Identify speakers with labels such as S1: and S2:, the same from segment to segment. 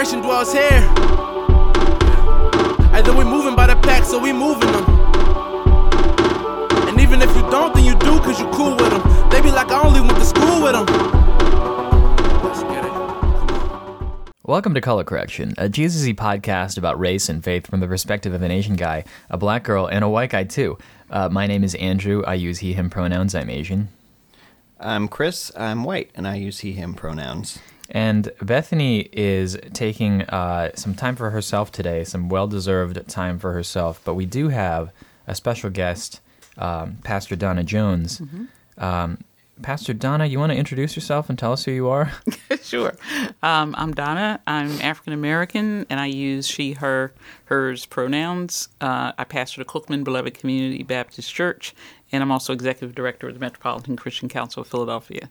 S1: Correction dwells here. Either we moving by the pack, so we moving them. And even if you don't, then you do, cause you cool with them. They be like, I only went to school with them. Let's get it.
S2: Welcome to Color Correction, a Jesus podcast about race and faith from the perspective of an Asian guy, a black girl, and a white guy, too. Uh, my name is Andrew. I use he, him pronouns. I'm Asian.
S3: I'm Chris. I'm white, and I use he, him pronouns.
S2: And Bethany is taking uh, some time for herself today, some well deserved time for herself. But we do have a special guest, um, Pastor Donna Jones. Um, Pastor Donna, you want to introduce yourself and tell us who you are?
S4: sure. Um, I'm Donna. I'm African American, and I use she, her, hers pronouns. Uh, I pastor the Cookman Beloved Community Baptist Church, and I'm also executive director of the Metropolitan Christian Council of Philadelphia.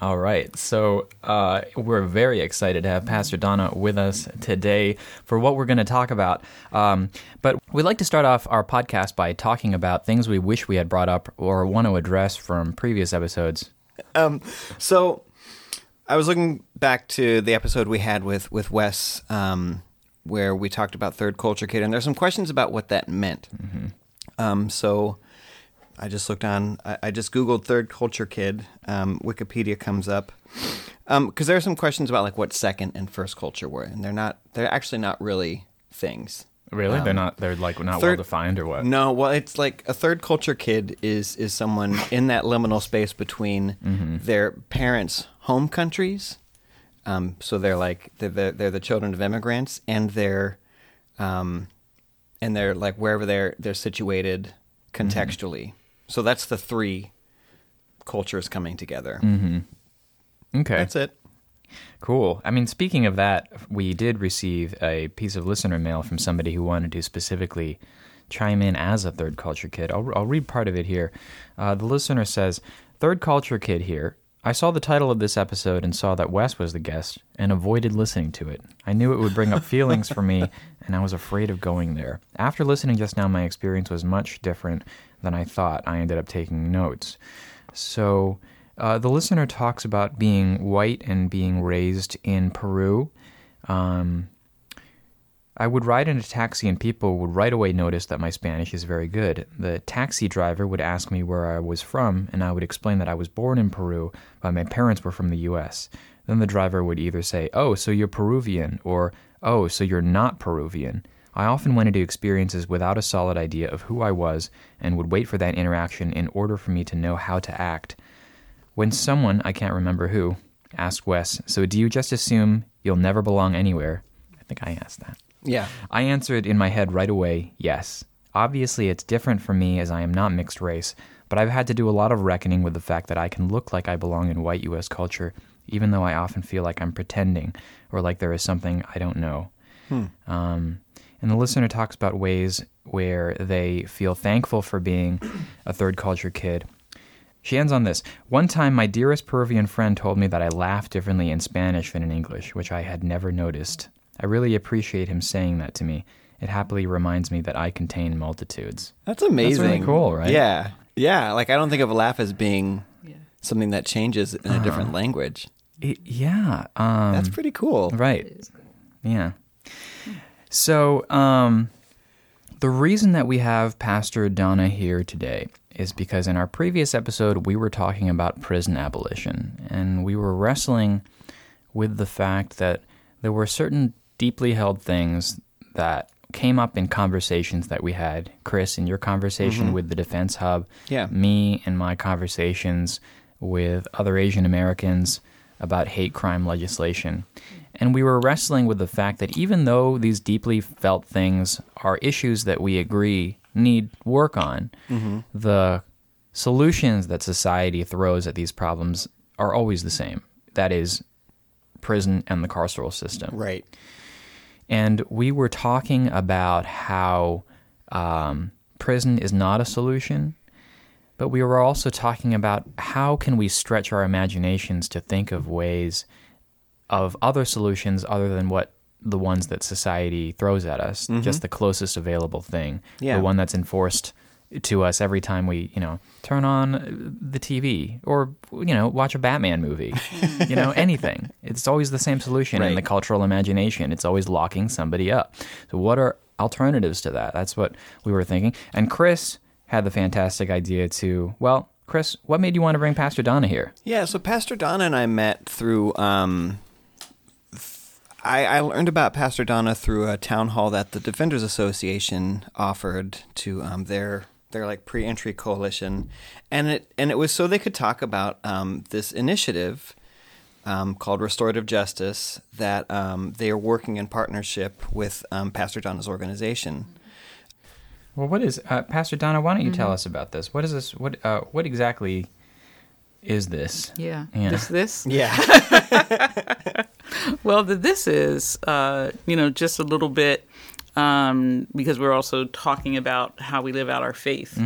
S2: All right. So uh, we're very excited to have Pastor Donna with us today for what we're going to talk about. Um, but we'd like to start off our podcast by talking about things we wish we had brought up or want to address from previous episodes.
S3: So, I was looking back to the episode we had with with Wes, um, where we talked about third culture kid, and there's some questions about what that meant. Um, so, I just looked on. I, I just googled third culture kid. Um, Wikipedia comes up because there are some questions about like what second and first culture were, and they're not. They're actually not really things.
S2: Really? they're not. They're like not well defined or what?
S3: No, well, it's like a third culture kid is is someone in that liminal space between their parents' home countries. Um, so they're like they're, they're they're the children of immigrants, and they're, um, and they're like wherever they're they're situated contextually. So that's the three cultures coming together.
S2: Okay.
S3: That's it.
S2: Cool. I mean, speaking of that, we did receive a piece of listener mail from somebody who wanted to specifically chime in as a third culture kid. I'll, I'll read part of it here. Uh, the listener says, Third culture kid here. I saw the title of this episode and saw that Wes was the guest and avoided listening to it. I knew it would bring up feelings for me, and I was afraid of going there. After listening just now, my experience was much different than I thought. I ended up taking notes. So, uh, the listener talks about being white and being raised in Peru. Um, I would ride in a taxi and people would right away notice that my Spanish is very good. The taxi driver would ask me where I was from, and I would explain that I was born in Peru, but my parents were from the US. Then the driver would either say, Oh, so you're Peruvian, or Oh, so you're not Peruvian. I often went into experiences without a solid idea of who I was and would wait for that interaction in order for me to know how to act. When someone, I can't remember who, asked Wes, So do you just assume you'll never belong anywhere? I think I asked that.
S3: Yeah.
S2: I answered in my head right away, yes. Obviously, it's different for me as I am not mixed race, but I've had to do a lot of reckoning with the fact that I can look like I belong in white U.S. culture, even though I often feel like I'm pretending or like there is something I don't know. Um, and the listener talks about ways where they feel thankful for being a third culture kid. She ends on this. One time, my dearest Peruvian friend told me that I laugh differently in Spanish than in English, which I had never noticed. I really appreciate him saying that to me. It happily reminds me that I contain multitudes.
S3: That's amazing.
S2: That's really cool, right?
S3: Yeah. Yeah. Like I don't think of a laugh as being
S4: Yeah.
S3: something that changes in a different language.
S2: I- yeah. Um,
S3: That's pretty cool.
S2: Right. Yeah. So, um, the reason that we have Pastor Donna here today is because in our previous episode, we were talking about prison abolition, and we were wrestling with the fact that there were certain deeply held things that came up in conversations that we had. Chris, in your conversation mm-hmm. with the Defense Hub,
S3: Yeah.
S2: me and my conversations with other Asian Americans about hate crime legislation. And we were wrestling with the fact that even though these deeply felt things are issues that we agree need work on, mm-hmm. the solutions that society throws at these problems are always the same. That is, prison and the carceral system.
S3: Right.
S2: And we were talking about how um, prison is not a solution, but we were also talking about how can we stretch our imaginations to think of ways of other solutions other than what the ones that society throws at us, just the closest available thing,
S3: Yeah.
S2: the one that's enforced to us every time we, you know, turn on the TV or you know, watch a Batman movie. you know, anything. It's always the same solution in the cultural imagination. It's always locking somebody up. So what are alternatives to that? That's what we were thinking. And Chris had the fantastic idea to, well, Chris, what made you want to bring Pastor Donna here?
S3: Yeah, so Pastor Donna and I met through. Um, I, I learned about Pastor Donna through a town hall that the Defenders Association offered to um, their their like pre-entry coalition, and it and it was so they could talk about um, this initiative um, called Restorative Justice that um, they are working in partnership with um, Pastor Donna's organization.
S2: Well, what is uh, Pastor Donna? Why don't you
S4: Mm-hmm.
S2: tell us about this? What is this? What uh, what exactly is this?
S4: Yeah.
S2: Yeah.
S4: This this.
S3: Yeah,
S4: Well, the, this is, uh, you know, just a little bit um, because we're also talking about how we live out our faith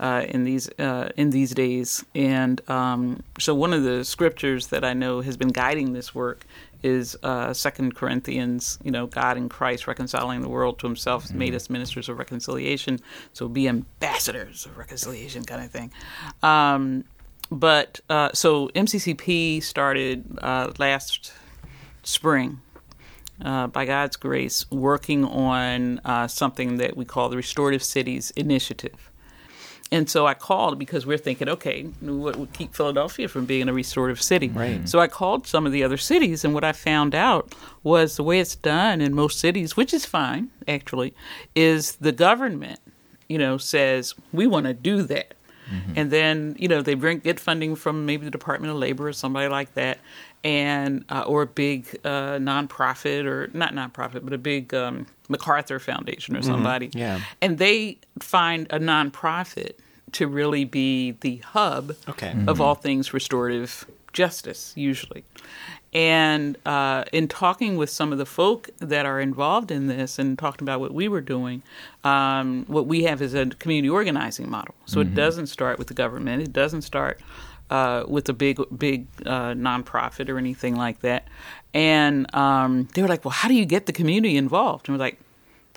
S4: uh, in these uh, in these days. And um, so, one of the scriptures that I know has been guiding this work is uh, Second Corinthians. You know, God in Christ reconciling the world to Himself has made us ministers of reconciliation. So, be ambassadors of reconciliation, kind of thing. Um, but uh, so MCCP started uh, last spring, uh, by God's grace, working on uh, something that we call the Restorative Cities Initiative. And so I called because we're thinking, okay, what would keep Philadelphia from being a restorative city?
S3: Right.
S4: So I called some of the other cities, and what I found out was the way it's done in most cities, which is fine, actually, is the government, you know, says, we want to do that. And then, you know, they bring get funding from maybe the Department of Labor or somebody like that, and uh, or a big uh, nonprofit or not nonprofit, but a big um, MacArthur Foundation or somebody.
S3: Yeah.
S4: And they find a nonprofit to really be the hub
S3: Okay.
S4: of all things restorative justice, usually. And uh, in talking with some of the folk that are involved in this and talking about what we were doing, um, what we have is a community organizing model. So it doesn't start with the government. It doesn't start uh, with a big, big uh, nonprofit or anything like that. And um, they were like, "Well, how do you get the community involved?" And we're like,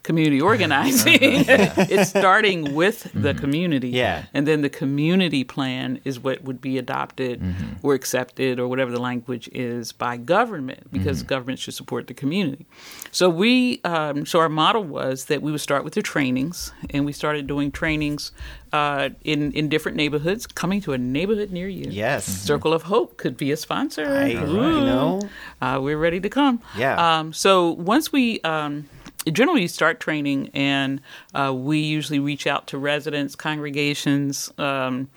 S4: "Community organizing. it's starting with the community,
S3: Yeah.
S4: and then the community plan is what would be adopted or accepted or whatever the language is by government because government should support the community. So we, um, so our model was that we would start with the trainings, and we started doing trainings uh, in in different neighborhoods, coming to a neighborhood near you.
S3: Yes.
S4: Circle of Hope could be a sponsor.
S3: I- you
S4: Ooh.
S3: know.
S4: Uh, we're ready to come.
S3: Yeah.
S4: Um, so once we um, generally you start training, and uh, we usually reach out to residents, congregations. Um,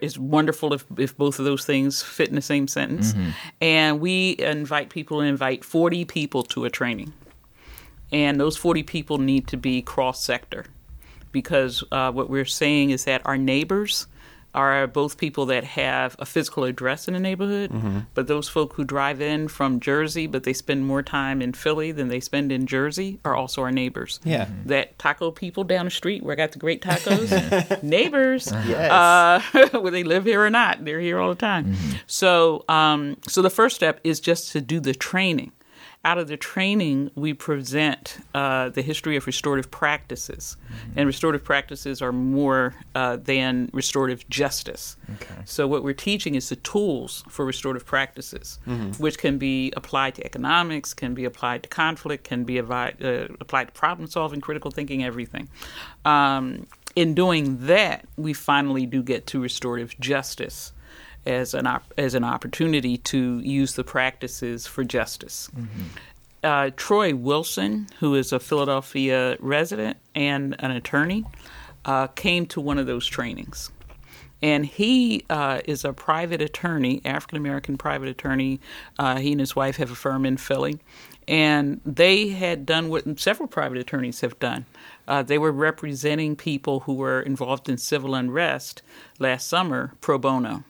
S4: it's wonderful if, if both of those things fit in the same sentence. And we invite people and invite 40 people to a training. And those 40 people need to be cross sector because uh, what we're saying is that our neighbors are both people that have a physical address in the neighborhood, but those folk who drive in from Jersey, but they spend more time in Philly than they spend in Jersey, are also our neighbors.
S3: Yeah.
S4: That taco people down the street where I got the great tacos, neighbors.
S3: Yes.
S4: Uh, whether they live here or not, they're here all the time. So, um, so the first step is just to do the training. Out of the training, we present uh, the history of restorative practices, and restorative practices are more uh, than restorative justice.
S2: Okay.
S4: So, what we're teaching is the tools for restorative practices, which can be applied to economics, can be applied to conflict, can be avi- uh, applied to problem solving, critical thinking, everything. Um, in doing that, we finally do get to restorative justice as an op- as an opportunity to use the practices for justice. Uh, Troy Wilson, who is a Philadelphia resident and an attorney, uh, came to one of those trainings. And he uh, is a private attorney, African American private attorney. Uh, he and his wife have a firm in Philly. And they had done what several private attorneys have done. Uh, they were representing people who were involved in civil unrest last summer pro bono.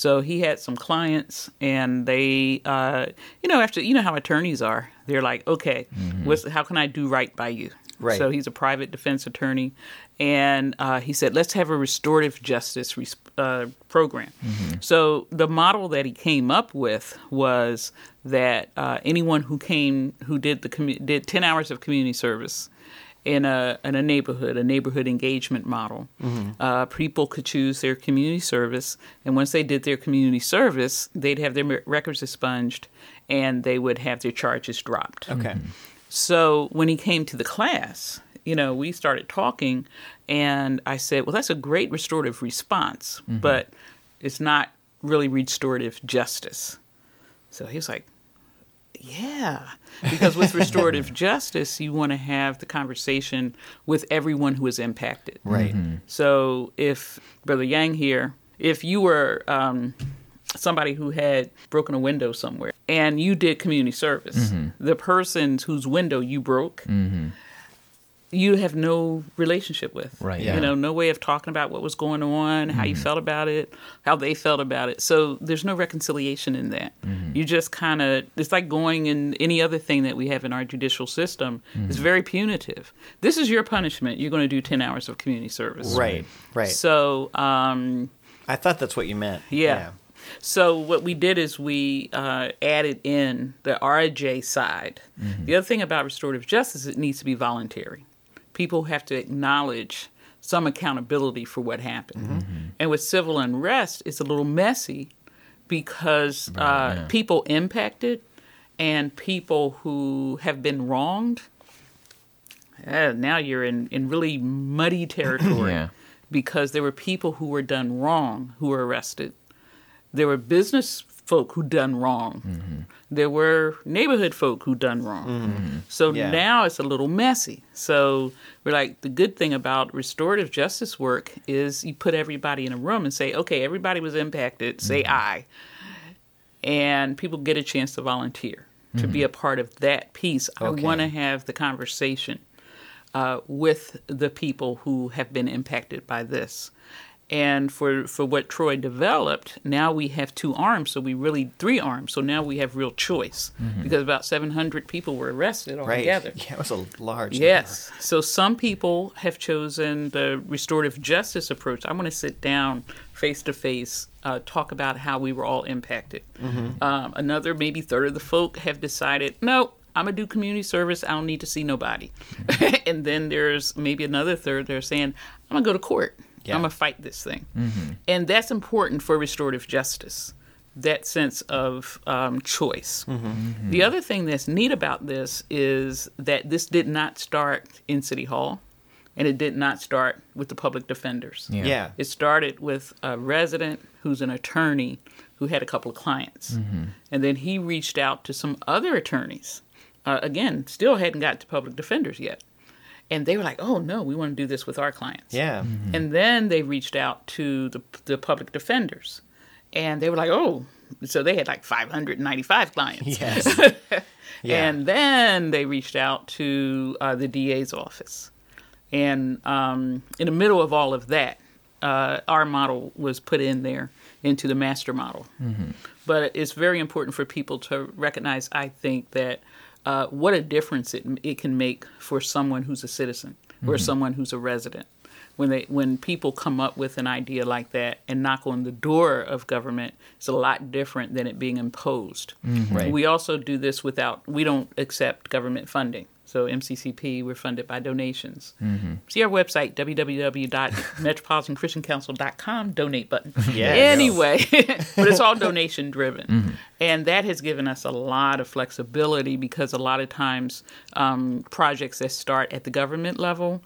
S4: So he had some clients, and they, uh, you know, after you know how attorneys are, they're like, okay, what's how can I do right by you?
S3: Right.
S4: So he's a private defense attorney, and uh, he said, let's have a restorative justice res- uh, program. So the model that he came up with was that uh, anyone who came who did the commu- did ten hours of community service in a in a neighborhood, a neighborhood engagement model. Mm-hmm. Uh, people could choose their community service, and once they did their community service, they'd have their records expunged, and they would have their charges dropped.
S3: Okay. Mm-hmm.
S4: So when he came to the class, you know, we started talking, and I said, "Well, that's a great restorative response, mm-hmm. but it's not really restorative justice." So he was like, "Yeah," because with restorative justice, you want to have the conversation with everyone who is impacted.
S3: Right. Mm-hmm.
S4: So if Brother Yang here, if you were um, somebody who had broken a window somewhere and you did community service, mm-hmm. the persons whose window you broke, mm-hmm. You have no relationship with.
S2: Right,
S3: yeah.
S4: You know, no way of talking about what was going on, how you felt about it, how they felt about it. So there's no reconciliation in that. You just kind of, it's like going in any other thing that we have in our judicial system. It's very punitive. This is your punishment. You're going to do 10 hours of community service.
S3: Right. Right.
S4: So, um,
S3: I thought that's what you meant.
S4: yeah. So what we did is we uh, added in the RJ side. The other thing about restorative justice, it needs to be voluntary. People have to acknowledge some accountability for what happened. And with civil unrest, it's a little messy because uh,
S2: yeah.
S4: people impacted and people who have been wronged. uh, now you're in, in really muddy territory
S2: Yeah.
S4: because there were people who were done wrong who were arrested. There were business folk who done wrong. Mm-hmm. There were neighborhood folk who done wrong. Mm-hmm. So
S3: Yeah.
S4: now it's a little messy. So we're like the good thing about restorative justice work is you put everybody in a room and say, okay, everybody was impacted. Say mm-hmm. I, and people get a chance to volunteer to be a part of that piece.
S3: Okay.
S4: I want to have the conversation uh, with the people who have been impacted by this. And for, for what Troy developed, now we have two arms, so we really three arms. So now we have real choice because about 700 people were arrested
S3: Right.
S4: altogether.
S3: Yeah, it was a large.
S4: Yes. So some people have chosen the restorative justice approach. I want to sit down face to face, uh, talk about how we were all impacted. Um, another, maybe third of the folk have decided, no, I'm gonna do community service. I don't need to see nobody. and then there's maybe another third. They're saying, I'm gonna go to court.
S3: Yeah.
S4: I'm gonna fight this thing. And that's important for restorative justice. That sense of um, choice. The other thing that's neat about this is that this did not start in City Hall, and it did not start with the public defenders.
S3: Yeah.
S2: Yeah.
S4: It started with a resident who's an attorney who had a couple of clients. And then he reached out to some other attorneys. Uh, again, still hadn't got to public defenders yet. And they were like, oh, no, we want to do this with our clients.
S3: Yeah.
S4: And then they reached out to the, the public defenders. And they were like, oh, so they had like 595 clients.
S3: Yes. Yeah.
S4: And then they reached out to uh, the DA's office. And um, in the middle of all of that, uh, our model was put in there into the master model. But it's very important for people to recognize, I think, that uh, what a difference it, it can make for someone who's a citizen or someone who's a resident. When they when people come up with an idea like that and knock on the door of government, it's a lot different than it being imposed.
S3: Right.
S4: We also do this without we don't accept government funding. So MCCP, we're funded by donations. See our website www.metropolitanchristiancouncil.com donate button.
S3: Yeah.
S4: Anyway, but it's all donation driven, and that has given us a lot of flexibility because a lot of times um, projects that start at the government level,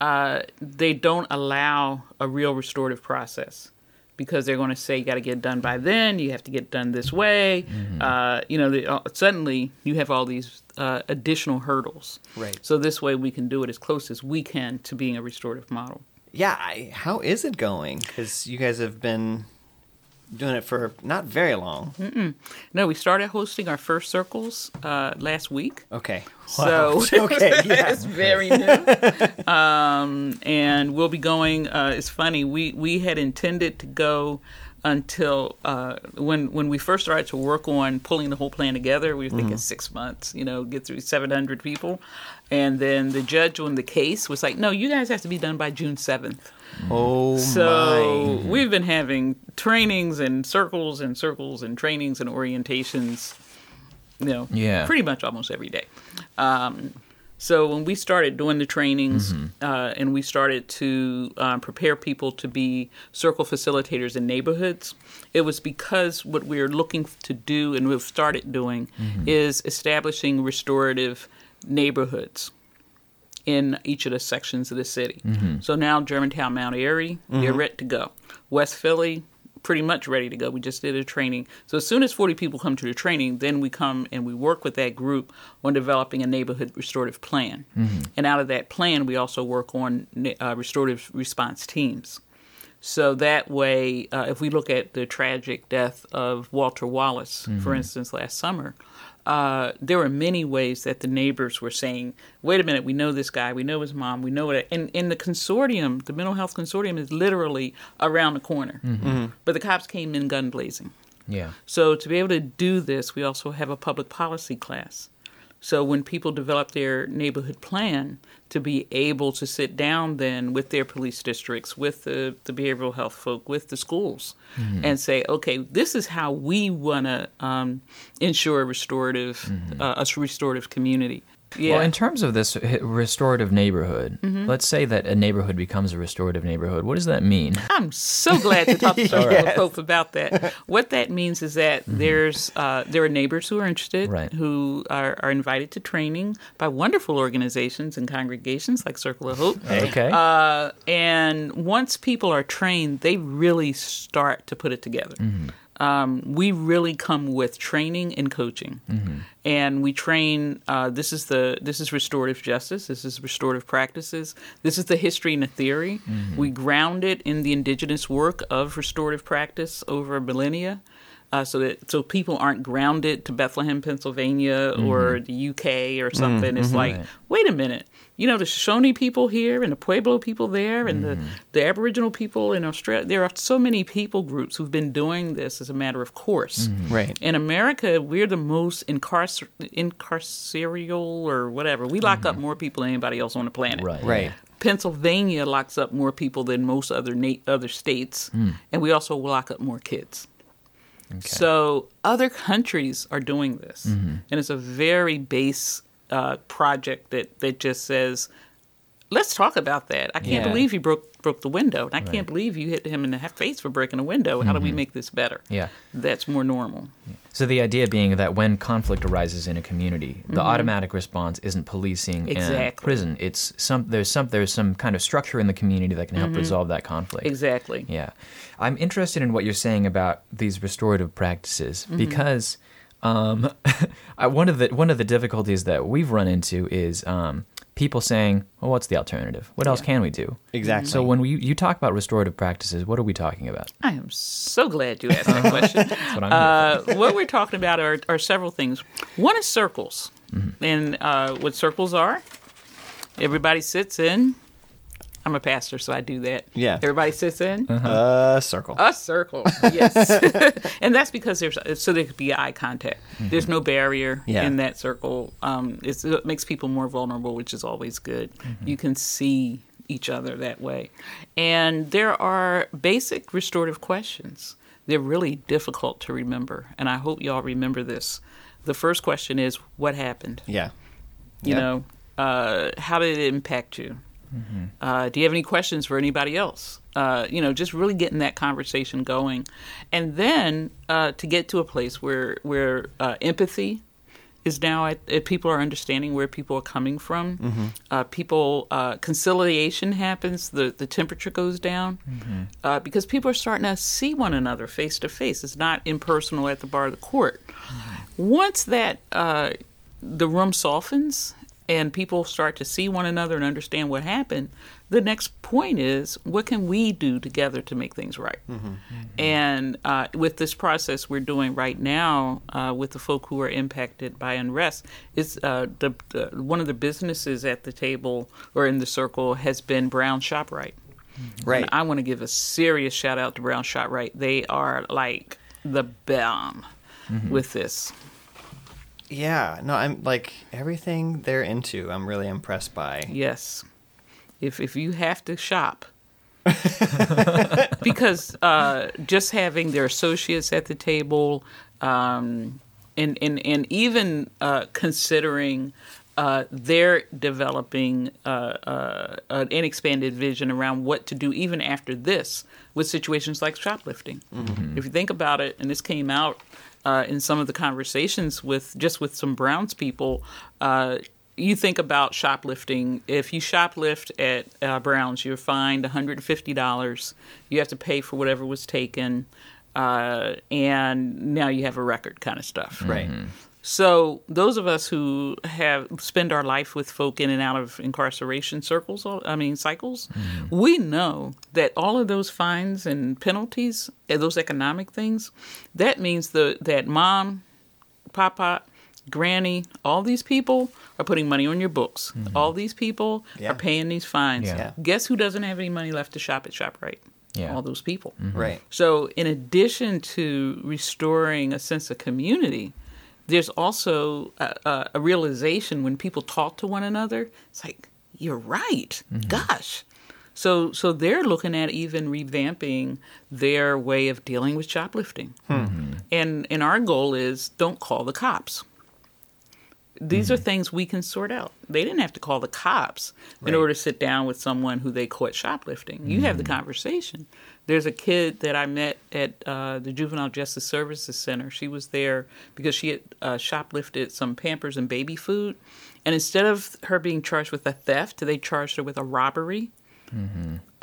S4: uh, they don't allow a real restorative process because they're going to say you got to get it done by then. You have to get done this way. Uh, you know, they, uh, suddenly you have all these uh, additional hurdles.
S3: Right.
S4: So this way we can do it as close as we can to being a restorative model.
S3: Yeah. I, how is it going? Because you guys have been doing it for not very long.
S4: No, we started hosting our first circles uh, last week.
S3: Okay.
S4: So
S3: okay. Yeah.
S4: it's very new. um, and we'll be going. Uh, it's funny. We we had intended to go until uh, when when we first started to work on pulling the whole plan together. We were thinking six months. You know, get through seven hundred people, and then the judge on the case was like, "No, you guys have to be done by June seventh.
S3: Oh
S4: So
S3: my.
S4: we've been having trainings and circles and circles and trainings and orientations, you know,
S2: Yeah.
S4: pretty much almost every day. Um, So when we started doing the trainings uh, and we started to um, prepare people to be circle facilitators in neighborhoods, it was because what we are looking to do and we've started doing is establishing restorative neighborhoods in each of the sections of the city. So now Germantown, Mount Airy, they're ready to go. West Philly, pretty much ready to go. We just did a training. So as soon as 40 people come to the training, then we come and we work with that group on developing a neighborhood restorative plan. And out of that plan, we also work on uh, restorative response teams. So that way, uh, if we look at the tragic death of Walter Wallace, for instance, last summer, uh, there were many ways that the neighbors were saying, "Wait a minute, we know this guy, we know his mom, we know what." And, and the consortium, the mental health consortium, is literally around the corner, but the cops came in gun blazing.
S2: Yeah.
S4: So to be able to do this, we also have a public policy class. So when people develop their neighborhood plan, to be able to sit down then with their police districts, with the, the behavioral health folk, with the schools, and say, okay, this is how we want to um, ensure a restorative, uh, a restorative community. Yeah.
S2: Well, in terms of this restorative neighborhood, let's say that a neighborhood becomes a restorative neighborhood. What does that mean?
S4: I'm so glad to talk to some folks about that. What that means is that there's uh, there are neighbors who are interested,
S2: Right.
S4: who are, are invited to training by wonderful organizations and congregations like Circle of Hope.
S2: Okay.
S4: Uh, and once people are trained, they really start to put it together. Um, we really come with training and coaching, and we train. Uh, this is the this is restorative justice. This is restorative practices. This is the history and the theory. We ground it in the indigenous work of restorative practice over millennia. Uh, so that so people aren't grounded to Bethlehem, Pennsylvania, or the UK or something. It's like,
S2: Right.
S4: wait a minute, you know, the Shoshone people here and the Pueblo people there and the, mm-hmm. the Aboriginal people in Australia. There are so many people groups who've been doing this as a matter of course. Mm-hmm.
S3: Right.
S4: In America, we're the most incarcer- incarcerial or whatever. We lock up mm-hmm. more people than anybody else on the planet.
S2: right.
S3: Right.
S4: Pennsylvania locks up more people than most other na- other states, mm. and we also lock up more kids. Okay. So other countries are doing this, and it's a very base uh, project that that just says, "Let's talk about that." I can't
S3: Yeah.
S4: believe you broke broke the window, and I can't believe you hit him in the face for breaking a window. How do we mm-hmm. make this better?
S2: Yeah.
S4: That's more normal.
S2: So the idea being that when conflict arises in a community, the mm-hmm. automatic response isn't policing and prison. It's some there's some there's some kind of structure in the community that can help mm-hmm. resolve that conflict.
S4: Exactly.
S2: Yeah. I'm interested in what you're saying about these restorative practices because um, one of the one of the difficulties that we've run into is um, people saying, "Well, what's the alternative? What else
S4: Yeah.
S2: can we do?"
S3: Exactly.
S2: So when we, you talk about restorative practices, what are we talking about?
S4: I am so glad you asked that question.
S2: That's what I'm
S4: uh, what we're talking about are, are several things. One is circles,
S2: Mm-hmm.
S4: and uh, what circles are, everybody sits in. I'm a pastor, so I do that.
S3: Yeah.
S4: Everybody sits in
S3: Uh, circle.
S4: a circle. Yes, and that's because there's so there could be eye contact. There's no barrier
S3: Yeah.
S4: in that circle. Um, it's, it makes people more vulnerable, which is always good. You can see each other that way, and there are basic restorative questions. They're really difficult to remember, and I hope y'all remember this. The first question is, "What happened?"
S3: yeah.
S4: You
S3: Yep.
S4: know, uh, how did it impact you? Uh, do you have any questions for anybody else? Uh, you know, just really getting that conversation going, and then uh, to get to a place where where uh, empathy is now at, people are understanding where people are coming from. Uh, people uh, conciliation happens. The the temperature goes down uh, because people are starting to see one another face to face. It's not impersonal at the bar of the court. Once that uh, the room softens and people start to see one another and understand what happened, the next point is what can we do together to make things right? And uh, with this process we're doing right now uh, with the folk who are impacted by unrest, is uh, the, the one of the businesses at the table or in the circle has been Brown Shoprite.
S3: Right.
S4: And I want to give a serious shout out to Brown Shoprite. They are like the bomb with this.
S3: Yeah. No, I'm like everything they're into. I'm really impressed by.
S4: Yes. If if you have to shop. because uh, just having their associates at the table um, and, and, and even uh, considering uh, they're developing uh, uh, an expanded vision around what to do even after this with situations like shoplifting. If you think about it, and this came out uh, in some of the conversations with just with some Browns people. Uh, you think about shoplifting. If you shoplift at uh, Browns, you're fined $150. You have to pay for whatever was taken, uh, and now you have a record kind of stuff.
S3: Right.
S4: So those of us who have spend our life with folk in and out of incarceration circles, uh, I mean cycles, mm-hmm. we know that all of those fines and penalties, and those economic things, that means the that mom, papa, granny, all these people are putting money on your books. Mm-hmm. All these people
S3: Yeah.
S4: are paying these fines.
S2: Yeah.
S3: Yeah.
S4: Guess who doesn't have any money left to shop at ShopRite?
S2: Yeah.
S4: All those people. Mm-hmm.
S3: Right.
S4: So, in addition to restoring a sense of community, there's also a, a, a realization when people talk to one another. It's like you're right. Mm-hmm. Gosh. So, so they're looking at even revamping their way of dealing with shoplifting, hmm. Hmm. and and our goal is don't call the cops. These hmm. are things we can sort out. They didn't have to call the cops in order to sit down with someone who they caught shoplifting. You have the conversation. There's a kid that I met at uh, the Juvenile Justice Services Center. She was there because she had uh, shoplifted some Pampers and baby food, and instead of her being charged with a theft, they charged her with a robbery.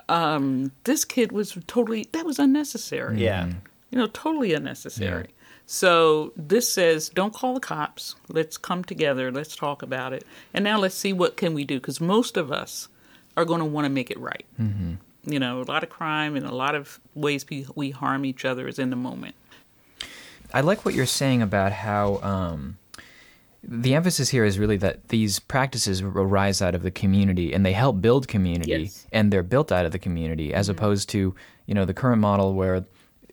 S4: Um, this kid was totally that was unnecessary
S3: Yeah.
S4: you know, totally unnecessary. So this says, don't call the cops. Let's come together. Let's talk about it. And now let's see what can we do because most of us are going to want to make it right. Mm-hmm. You know, a lot of crime and a lot of ways we, we harm each other is in the moment.
S2: I like what you're saying about how um, the emphasis here is really that these practices arise out of the community and they help build community
S4: Yes.
S2: and they're built out of the community as opposed to you know the current model where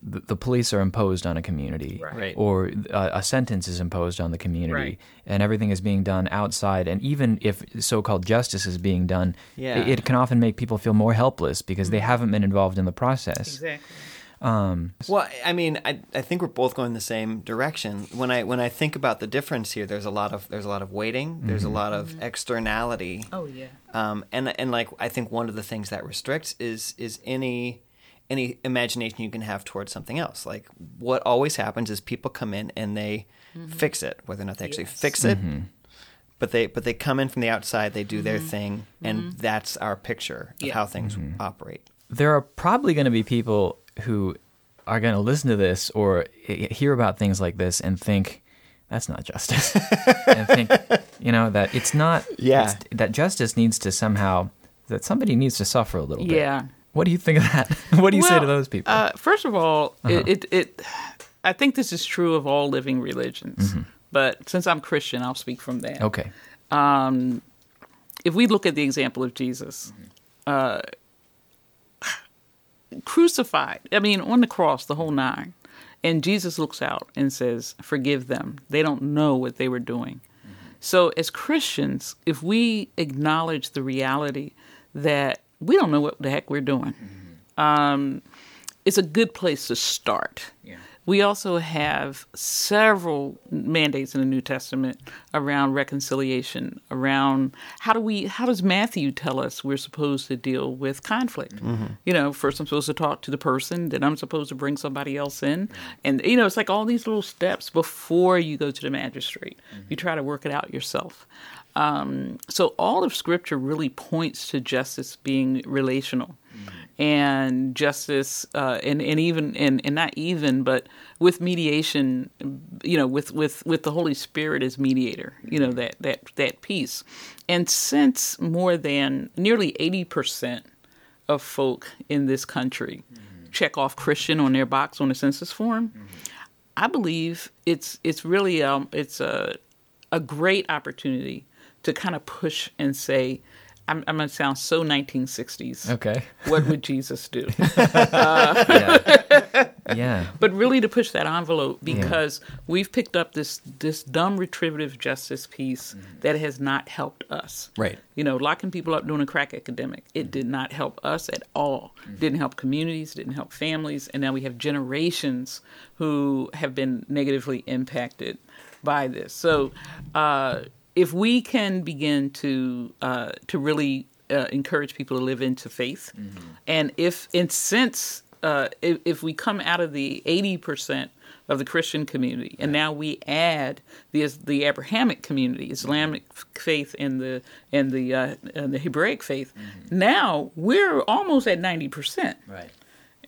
S2: the, the police are imposed on a community
S4: Right.
S3: Right.
S2: or uh, a sentence is imposed on the community
S4: Right.
S2: and everything is being done outside and even if so-called justice is being done
S3: Yeah.
S2: it, it can often make people feel more helpless because they haven't been involved in the process
S4: Exactly.
S3: Well, I mean, I, I think we're both going the same direction. When I when I think about the difference here, there's a lot of there's a lot of waiting. There's a lot of externality.
S4: Oh, yeah.
S3: Um, and and like I think one of the things that restricts is is any any imagination you can have towards something else. Like what always happens is people come in and they mm-hmm. fix it, whether or not they actually
S4: Yes.
S3: fix it. Mm-hmm. But they but they come in from the outside, they do their mm-hmm. thing, and that's our picture of
S4: Yeah.
S3: how things operate.
S2: there are probably going to be people who are going to listen to this or hear about things like this and think that's not justice and think you know that it's not
S3: Yeah.
S2: it's- that justice needs to somehow that somebody needs to suffer a little bit
S4: Yeah.
S2: What do you think of that what do you say to those people Uh-huh.
S4: Uh, first of all, it, it, it, I think this is true of all living religions. But since I'm Christian, I'll speak from that.
S2: Mm-hmm. okay
S4: if we look at the example of Jesus, uh, crucified, I mean, on the cross, the whole nine, and Jesus looks out and says, Forgive them. They don't know what they were doing. So, as Christians, if we acknowledge the reality that we don't know what the heck we're doing, um, it's a good place to start. We also have several mandates in the New Testament around reconciliation, around how do we how does Matthew tell us we're supposed to deal with conflict? You know, first I'm supposed to talk to the person, then I'm supposed to bring somebody else in. And you know, it's like all these little steps before you go to the magistrate. You try to work it out yourself. Um, so all of Scripture really points to justice being relational, and justice, uh, and and even and, and not even, but with mediation, you know, with with with the Holy Spirit as mediator, you know that that that piece, and since more than nearly eighty percent of folk in this country check off Christian on their box on the census form, I believe it's it's really um it's a a great opportunity to kind of push and say, I'm, I'm going to sound so 1960s.
S2: okay
S4: What would Jesus do?
S2: Uh, yeah yeah
S4: but really to push that envelope because we've picked up this this dumb retributive justice piece mm-hmm. that has not helped us.
S3: Right.
S4: You know, locking people up during a crack epidemic, it mm-hmm. did not help us at all. Mm-hmm. Didn't help communities, didn't help families, and now we have generations who have been negatively impacted by this. So, uh, if we can begin to uh, to really uh, encourage people to live into faith, and if and since uh, if, if we come out of the eighty percent of the Christian community, and now we add the the Abrahamic community, Islamic faith, and the and the uh, and the Hebraic faith, now we're almost at ninety percent.
S2: Right.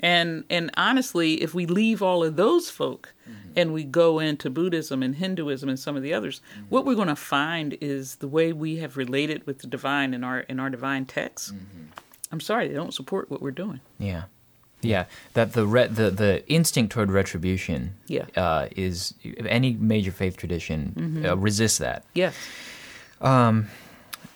S4: And and honestly, if we leave all of those folk mm-hmm. and we go into Buddhism and Hinduism and some of the others, mm-hmm. what we're going to find is the way we have related with the divine in our in our divine texts. Mm-hmm. I'm sorry, they don't support what we're doing.
S2: Yeah. Yeah, that the re- the the instinct toward retribution
S4: Yeah.
S2: uh, is any major faith tradition uh, resists that.
S4: Yes.
S2: Um,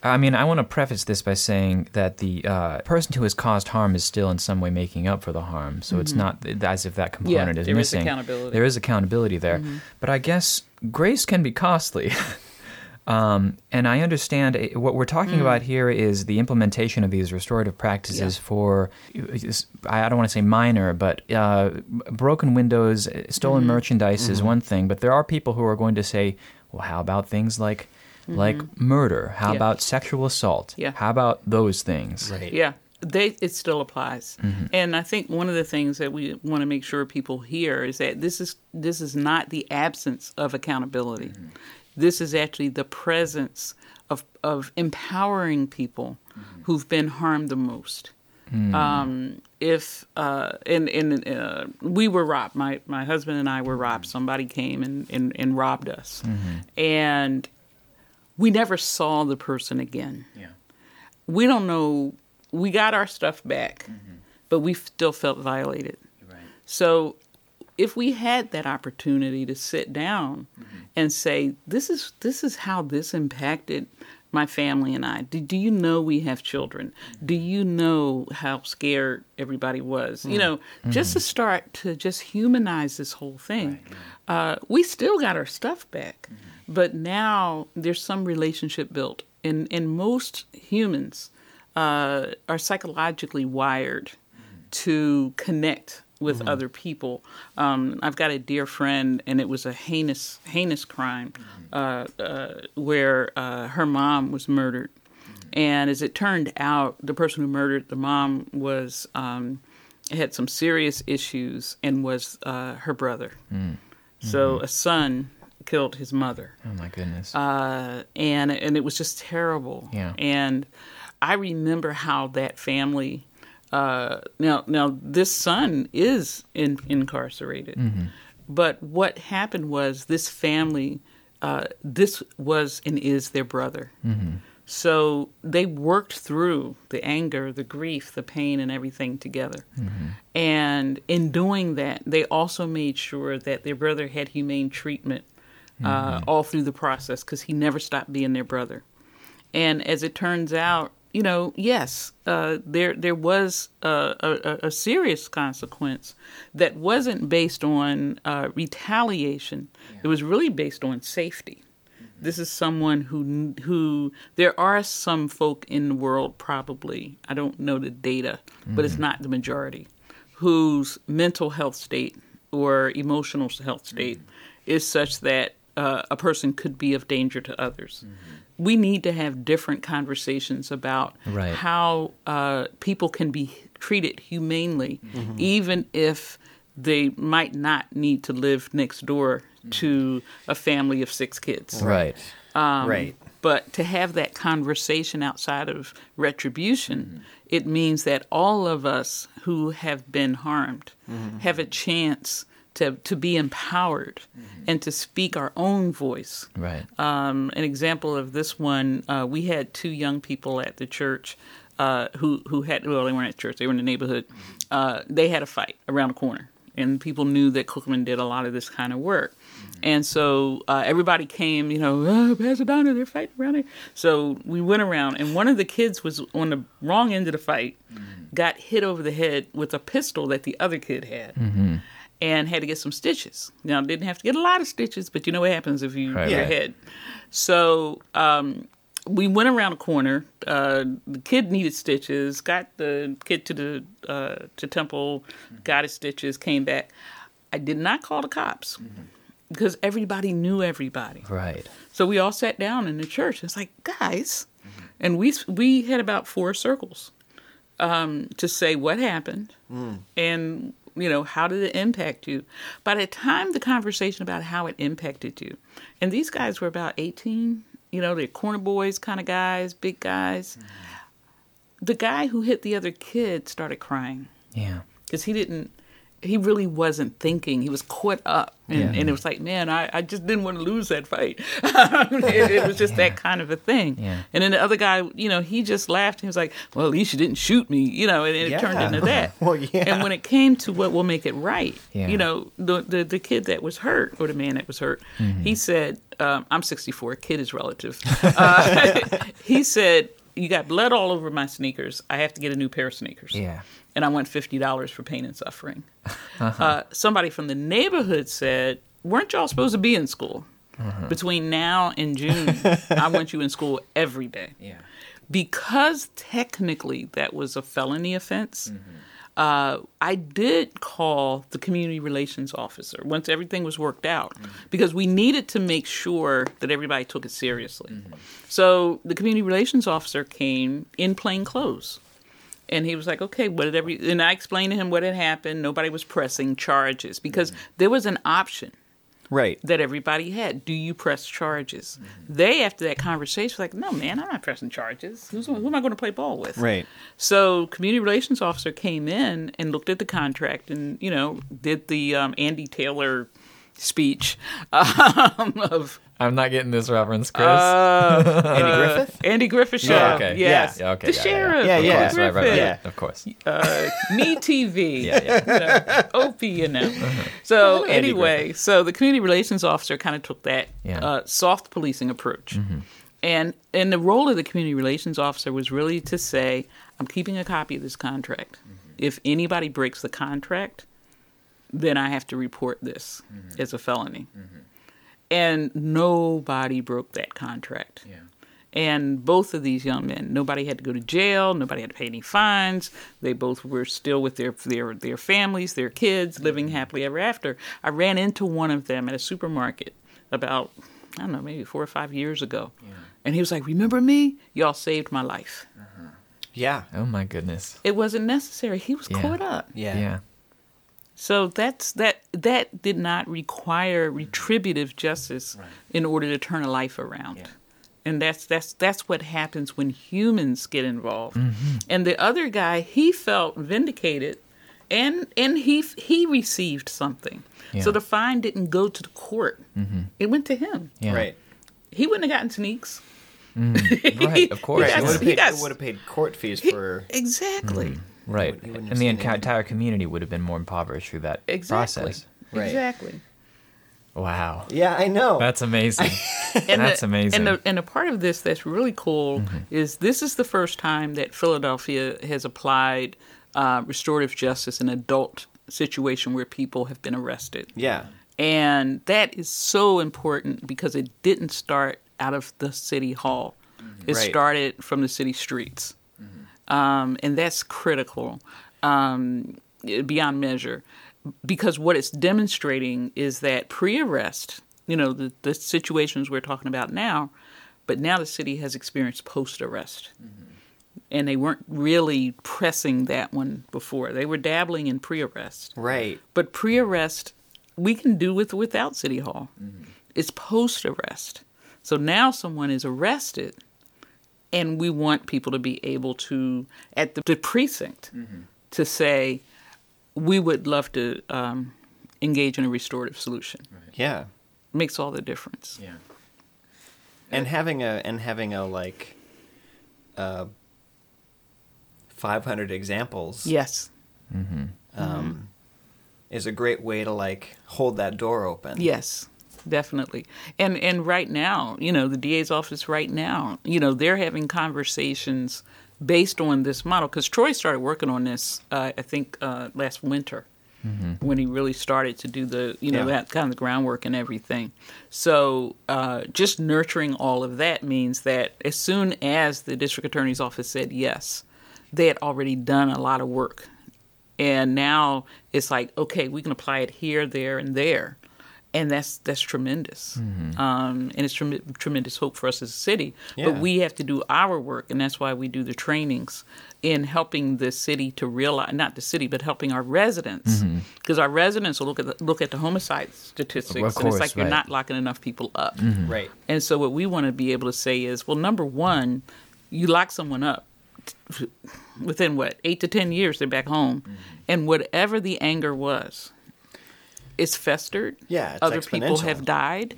S2: I mean, I want to preface this by saying that the uh, person who has caused harm is still in some way making up for the harm. So it's not as if that component is
S4: there is
S2: missing.
S4: accountability.
S2: There is accountability there. But I guess grace can be costly. um, and I understand uh, what we're talking about here is the implementation of these restorative practices
S4: Yeah.
S2: for, I don't want to say minor, but uh, broken windows, uh, stolen merchandise is one thing. But there are people who are going to say, well, how about things like like mm-hmm. murder? How
S4: Yeah.
S2: about sexual assault?
S4: Yeah.
S2: How about those things?
S3: Right.
S4: Yeah, they it still applies, mm-hmm. and I think one of the things that we want to make sure people hear is that this is this is not the absence of accountability. Mm-hmm. This is actually the presence of of empowering people who've been harmed the most. Mm. Um, if uh, and and uh, we were robbed, my my husband and I were robbed. Somebody came and and, and robbed us, and we never saw the person again
S2: Yeah.
S4: we don't know we got our stuff back mm-hmm. but we still felt violated
S2: Right.
S4: so if we had that opportunity to sit down mm-hmm. and say this is this is how this impacted my family and I. Do, do you know we have children? Do mm-hmm. you know how scared everybody was? You mm. know just to mm-hmm. start to just humanize this whole thing uh, we still got our stuff back. But now there's some relationship built and and most humans uh, are psychologically wired to connect with other people. Um, I've got a dear friend, and it was a heinous, heinous crime uh, uh, where uh, her mom was murdered. And as it turned out, the person who murdered the mom was um, had some serious issues and was uh, her brother. So a son killed his mother
S2: Oh my goodness.
S4: uh, and and it was just terrible.
S2: Yeah.
S4: And I remember how that family. Uh, now, now this son is in, incarcerated,
S2: Mm-hmm.
S4: but what happened was this family, uh, this was and is their brother.
S2: Mm-hmm.
S4: So they worked through the anger, the grief, the pain, and everything together. And in doing that, they also made sure that their brother had humane treatment uh, all through the process because he never stopped being their brother. And as it turns out, you know, yes, uh, there there was a, a, a serious consequence that wasn't based on uh, retaliation. It was really based on safety. This is someone who who there are some folk in the world probably I don't know the data, but it's not the majority whose mental health state or emotional health state is such that uh, a person could be of danger to others. We need to have different conversations about
S2: Right.
S4: how uh, people can be treated humanely, mm-hmm. even if they might not need to live next door to a family of six kids.
S2: right.
S3: right.
S4: Um, but to have that conversation outside of retribution, mm-hmm. it means that all of us who have been harmed mm-hmm. have a chance to, to be empowered and to speak our own voice.
S2: Right.
S4: Um, an example of this one, uh, we had two young people at the church uh, who who had well, they weren't at church, they were in the neighborhood. Uh, they had a fight around the corner, and people knew that Cookman did a lot of this kind of work. And so uh, everybody came, you know, oh, Pastor Donna, they're fighting around here. So we went around, and one of the kids was on the wrong end of the fight, got hit over the head with a pistol that the other kid had and had to get some stitches. Now, didn't have to get a lot of stitches, but you know what happens if you
S2: Right,
S4: hit your
S3: right.
S4: head. So um, we went around a corner. Uh, the kid needed stitches. Got the kid to the uh, to Temple, got his stitches. Came back. I did not call the cops. because everybody knew everybody.
S2: Right.
S4: So we all sat down in the church. It's like, guys, and we we had about four circles um, to say what happened and you know how did it impact you. By the time the conversation about how it impacted you, and these guys were about eighteen. You know, they're corner boys kind of guys, big guys. Mm-hmm. The guy who hit the other kid started crying
S2: Yeah.
S4: because he didn't he really wasn't thinking he was caught up and,
S2: Yeah.
S4: and it was like man I, I just didn't want to lose that fight it, it was just that kind of a thing
S2: Yeah.
S4: and then the other guy you know he just laughed he was like well at least you didn't shoot me you know and, and it turned into that
S3: Well, yeah.
S4: and when it came to what will make it right
S2: Yeah.
S4: you know the, the the kid that was hurt or the man that was hurt
S2: Mm-hmm.
S4: he said um, i'm 64 kid is relative uh, he said you got blood all over my sneakers i have to get a new pair of sneakers
S2: Yeah.
S4: and I want fifty dollars for pain and suffering. Uh-huh. uh somebody from the neighborhood said, "Weren't y'all supposed to be in school uh-huh. between now and June? I want you in school every day."
S2: Yeah.
S4: Because technically that was a felony offense. Mm-hmm. Uh, I did call the community relations officer once everything was worked out mm-hmm. because we needed to make sure that everybody took it seriously. Mm-hmm. So the community relations officer came in plain clothes. And he was like, okay, what did every, and I explained to him what had happened. Nobody was pressing charges because mm-hmm. there was an option
S3: Right.
S4: that everybody had. Do you press charges? They, after that conversation, were like, no, man, I'm not pressing charges. Who's, who am I going to play ball with?
S3: Right.
S4: So, community relations officer came in and looked at the contract and, you know, did the um, Andy Taylor speech um, of
S2: I'm not getting this reference, Chris.
S3: Uh, Andy uh, Griffith?
S4: Andy Griffith show.
S3: Yeah,
S2: okay.
S4: Yes.
S2: Yeah, okay,
S4: The
S2: yeah, yeah,
S4: sheriff.
S3: yeah. Yeah,
S4: Uncle
S3: yeah.
S2: Right, right, right.
S3: Yeah.
S2: Of course.
S4: Uh, Me TV.
S2: Yeah, yeah.
S4: Opie, you know. So
S3: Andy
S4: anyway, so the community relations officer kind of took that
S2: Yeah.
S4: uh, soft policing approach, mm-hmm. and and the role of the community relations officer was really to say, I'm keeping a copy of this contract. Mm-hmm. If anybody breaks the contract, then I have to report this mm-hmm. as a felony. And nobody broke that contract.
S2: Yeah.
S4: And both of these young men, nobody had to go to jail, nobody had to pay any fines. They both were still with their their their families, their kids, living mm-hmm. happily ever after. I ran into one of them at a supermarket about I don't know, maybe four or five years ago. yeah. And he was like, Remember me? Y'all saved my life. Mm-hmm.
S3: Yeah.
S2: Oh my goodness.
S4: It wasn't necessary. He was
S2: Yeah.
S4: caught up.
S3: Yeah.
S2: Yeah.
S4: So that's that that did not require mm-hmm. retributive justice in order to turn a life around. And that's that's that's what happens when humans get involved. Mm-hmm. And the other guy, he felt vindicated and and he he received something.
S2: Yeah.
S4: So the fine didn't go to the court. Mm-hmm. It went to him.
S2: Yeah.
S3: Right.
S4: He wouldn't have gotten sneaks.
S2: Right, of course.
S4: He
S3: Right.
S4: got-
S3: It would have
S4: he
S3: paid,
S4: got-
S3: it would have paid court fees
S4: he-
S3: for.
S4: exactly. Mm.
S2: Right.
S3: He wouldn't
S2: And the
S3: seen anything.
S2: entire community would have been more impoverished through that
S4: Exactly.
S2: process.
S3: Right.
S4: Exactly.
S2: Wow.
S3: Yeah, I know.
S2: That's amazing.
S4: And
S2: That's
S4: the,
S2: amazing.
S4: And the, and a part of this that's really cool is this is the first time that Philadelphia has applied uh, restorative justice in adult situation where people have been arrested.
S3: yeah.
S4: And that is so important because it didn't start out of the city hall. It
S3: Right.
S4: started from the city streets. Um, and that's critical um, beyond measure because what it's demonstrating is that pre arrest, you know, the, the situations we're talking about now, but now the city has experienced post arrest. And they weren't really pressing that one before. They were dabbling in pre arrest.
S3: Right.
S4: But pre-arrest, we can do with without City Hall. It's post-arrest. So now someone is arrested, and we want people to be able to, at the, the precinct, to say, we would love to um, engage in a restorative solution.
S3: Yeah.
S4: Makes all the difference.
S2: yeah.
S3: And having a and having a like uh 500 examples
S4: Yes.
S3: um is a great way to like hold that door open.
S4: Yes, definitely. And and right now, you know, the DA's office right now, you know, they're having conversations based on this model because Troy started working on this, uh, I think, uh, last winter. When he really started to do the, you know,
S3: Yeah.
S4: that kind of the groundwork and everything. So, uh, just nurturing all of that means that as soon as the district attorney's office said yes, they had already done a lot of work and now it's like okay we can apply it here there and there and that's that's tremendous, um, and it's trem- tremendous hope for us as a city.
S3: Yeah.
S4: But we have to do our work, and that's why we do the trainings in helping the city to realize not the city, but helping our residents, because our residents will look at the, look at the homicide statistics,
S2: Of
S4: and it's like you're not locking enough people up.
S3: Right.
S4: And so what we want to be able to say is, well, number one, you lock someone up t- within what eight to ten years, they're back home,
S3: Mm-hmm.
S4: and whatever the anger was, it's festered.
S3: Yeah, it's
S4: other people have died.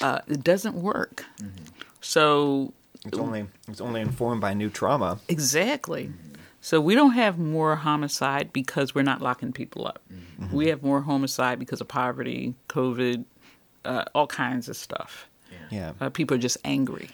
S4: Uh, it doesn't work.
S3: Mm-hmm.
S4: So
S3: It's only it's only informed by new trauma.
S4: exactly. So we don't have more homicide because we're not locking people up.
S3: Mm-hmm.
S4: We have more homicide because of poverty, COVID, uh, all kinds of stuff.
S3: Yeah.
S4: Uh, people are just angry.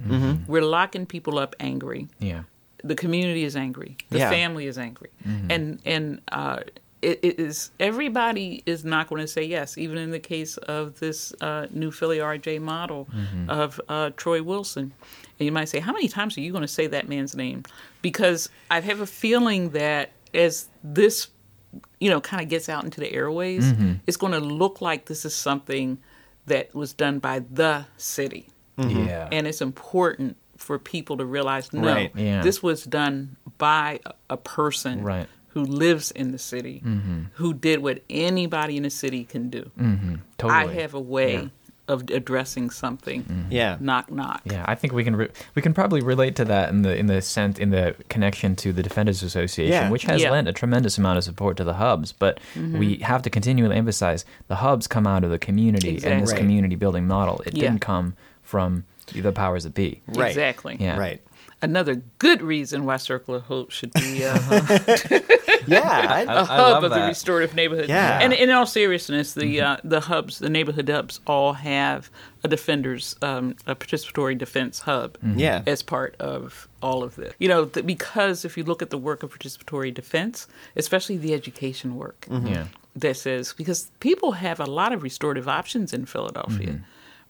S3: Mm-hmm.
S4: We're locking people up angry.
S2: Yeah.
S4: The community is angry. The
S3: Yeah.
S4: family is angry, and and uh, it, it is everybody is not going to say yes. Even in the case of this uh, new Philly RJ model of uh, Troy Wilson, and you might say, how many times are you going to say that man's name? Because I have a feeling that as this you know, kind of gets out into the airways, it's going to look like this is something that was done by the city.
S2: Yeah.
S4: And it's important for people to realize no,
S3: Right.
S2: Yeah.
S4: this was done by a- a person
S2: Right.
S4: Who lives in the city, mm-hmm. who did what anybody in the city can do. Mm-hmm.
S2: totally.
S4: I have a way of addressing something. Mm-hmm.
S3: Yeah.
S4: Knock, knock.
S2: Yeah, I think we can re- we can probably relate to that in the in the sense in the connection to the Defenders Association,
S3: Yeah.
S2: which has
S4: Yeah.
S2: lent a tremendous amount of support to the hubs. But we have to continually emphasize the hubs come out of the community and this
S4: Exactly.
S2: community building model. It
S4: Yeah.
S2: didn't come from the powers that be.
S3: Right.
S4: Exactly.
S2: Yeah.
S3: Right.
S4: Another good reason why Circle of Hope should be uh,
S3: Yeah. I,
S4: a
S2: I
S4: hub
S2: love
S4: of the
S2: that.
S4: restorative neighborhood.
S3: Yeah.
S4: And in all seriousness, the uh, the hubs, the neighborhood hubs, all have a defenders, um, a participatory defense hub.
S3: Yeah.
S4: As part of all of this, you know, th- because if you look at the work of participatory defense, especially the education work,
S2: Yeah.
S4: that says because people have a lot of restorative options in Philadelphia,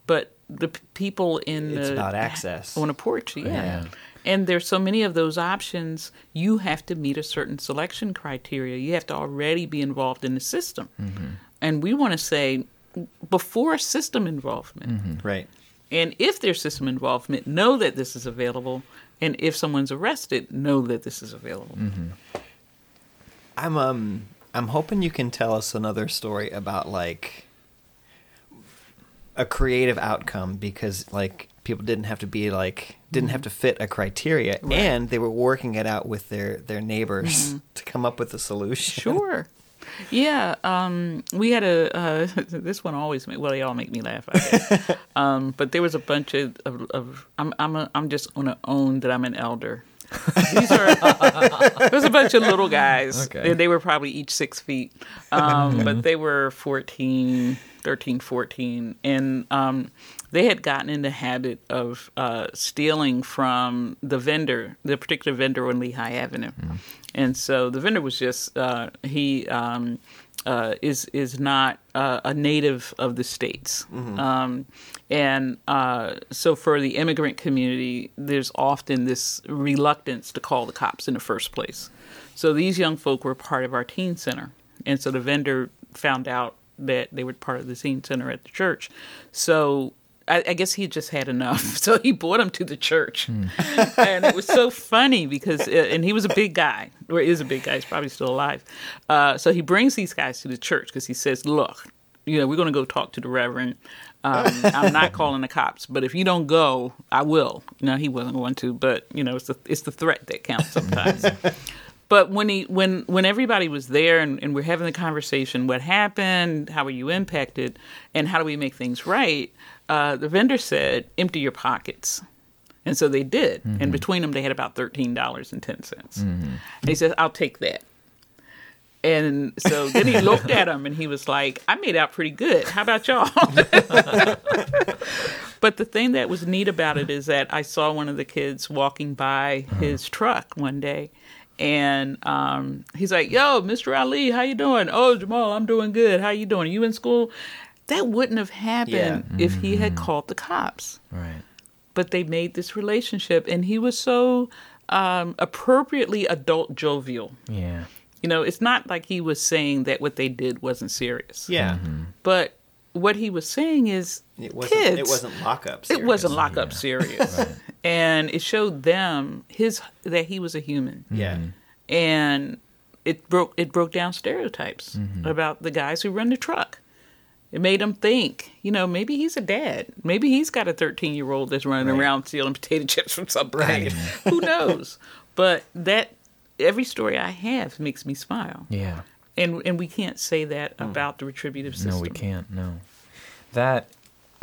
S4: but the p- people in
S3: It's
S4: the
S3: about access.
S4: on a porch, yeah.
S2: Yeah.
S4: And there's so many of those options. You have to meet a certain selection criteria. You have to already be involved in the system, mm-hmm. and we want to say before system involvement. Mm-hmm.
S3: right.
S4: And if there's system involvement, know that this is available. And if someone's arrested, know that this is available. Mm-hmm.
S3: I'm um I'm hoping you can tell us another story about like a creative outcome because like people didn't have to be like didn't have to fit a criteria and they were working it out with their their neighbors to come up with a solution.
S4: Sure. Yeah, um, we had a uh, this one always make, well they all make me laugh. I guess. um, but there was a bunch of, of, of I'm I'm a, I'm just gonna own that I'm an elder. These are there was a bunch of little guys.
S2: Okay.
S4: They, they were probably each six feet, um, but they were 14, 13, 14, and um, they had gotten in the habit of uh, stealing from the vendor, the particular vendor on Lehigh Avenue, and so the vendor was just uh, he. Um, uh, is is not uh, a native of the states, um, and uh, so for the immigrant community, there's often this reluctance to call the cops in the first place. So these young folk were part of our teen center, and so the vendor found out that they were part of the teen center at the church. So I, I guess he just had enough, so he brought them to the church, and it was so funny because, uh, and he was a big guy, or is a big guy. He's probably still alive. Uh, so he brings these guys to the church because he says, "Look, you know, we're going to go talk to the reverend. Um, I'm not calling the cops, but if you don't go, I will." No, he wasn't going to, but you know, it's the it's the threat that counts sometimes. But when he when when everybody was there and, and we're having the conversation, what happened? How were you impacted? And how do we make things right? Uh, the vendor said, "Empty your pockets." And so they did. And between them, they had about thirteen dollars and ten cents. And he says, "I'll take that." And so then he looked at him and he was like, "I made out pretty good. How about y'all?" But the thing that was neat about it is that I saw one of the kids walking by his truck one day, and um, he's like, "Yo, Mr. Ali, how you doing? Oh, Jamal, I'm doing good. How you doing? Are you in school?" That wouldn't have happened if he had called the cops.
S2: Right.
S4: But they made this relationship, and he was so um, appropriately adult jovial.
S2: Yeah.
S4: You know, it's not like he was saying that what they did wasn't serious.
S3: Yeah.
S4: but what he was saying is
S3: It wasn't.
S4: kids.
S3: It wasn't lockup.
S4: It wasn't
S3: serious.
S4: lock up serious, and it showed them his that he was a human,
S3: Yeah.
S4: and it broke it broke down stereotypes
S3: Mm-hmm.
S4: about the guys who run the truck. It made him think, you know, maybe he's a dad. Maybe he's got a 13 year old that's running
S3: Right.
S4: around stealing potato chips from somebody.
S3: Right.
S4: Who knows? But that every story I have makes me smile,
S2: Yeah.
S4: and and we can't say that about the retributive system.
S2: No, we can't. No. That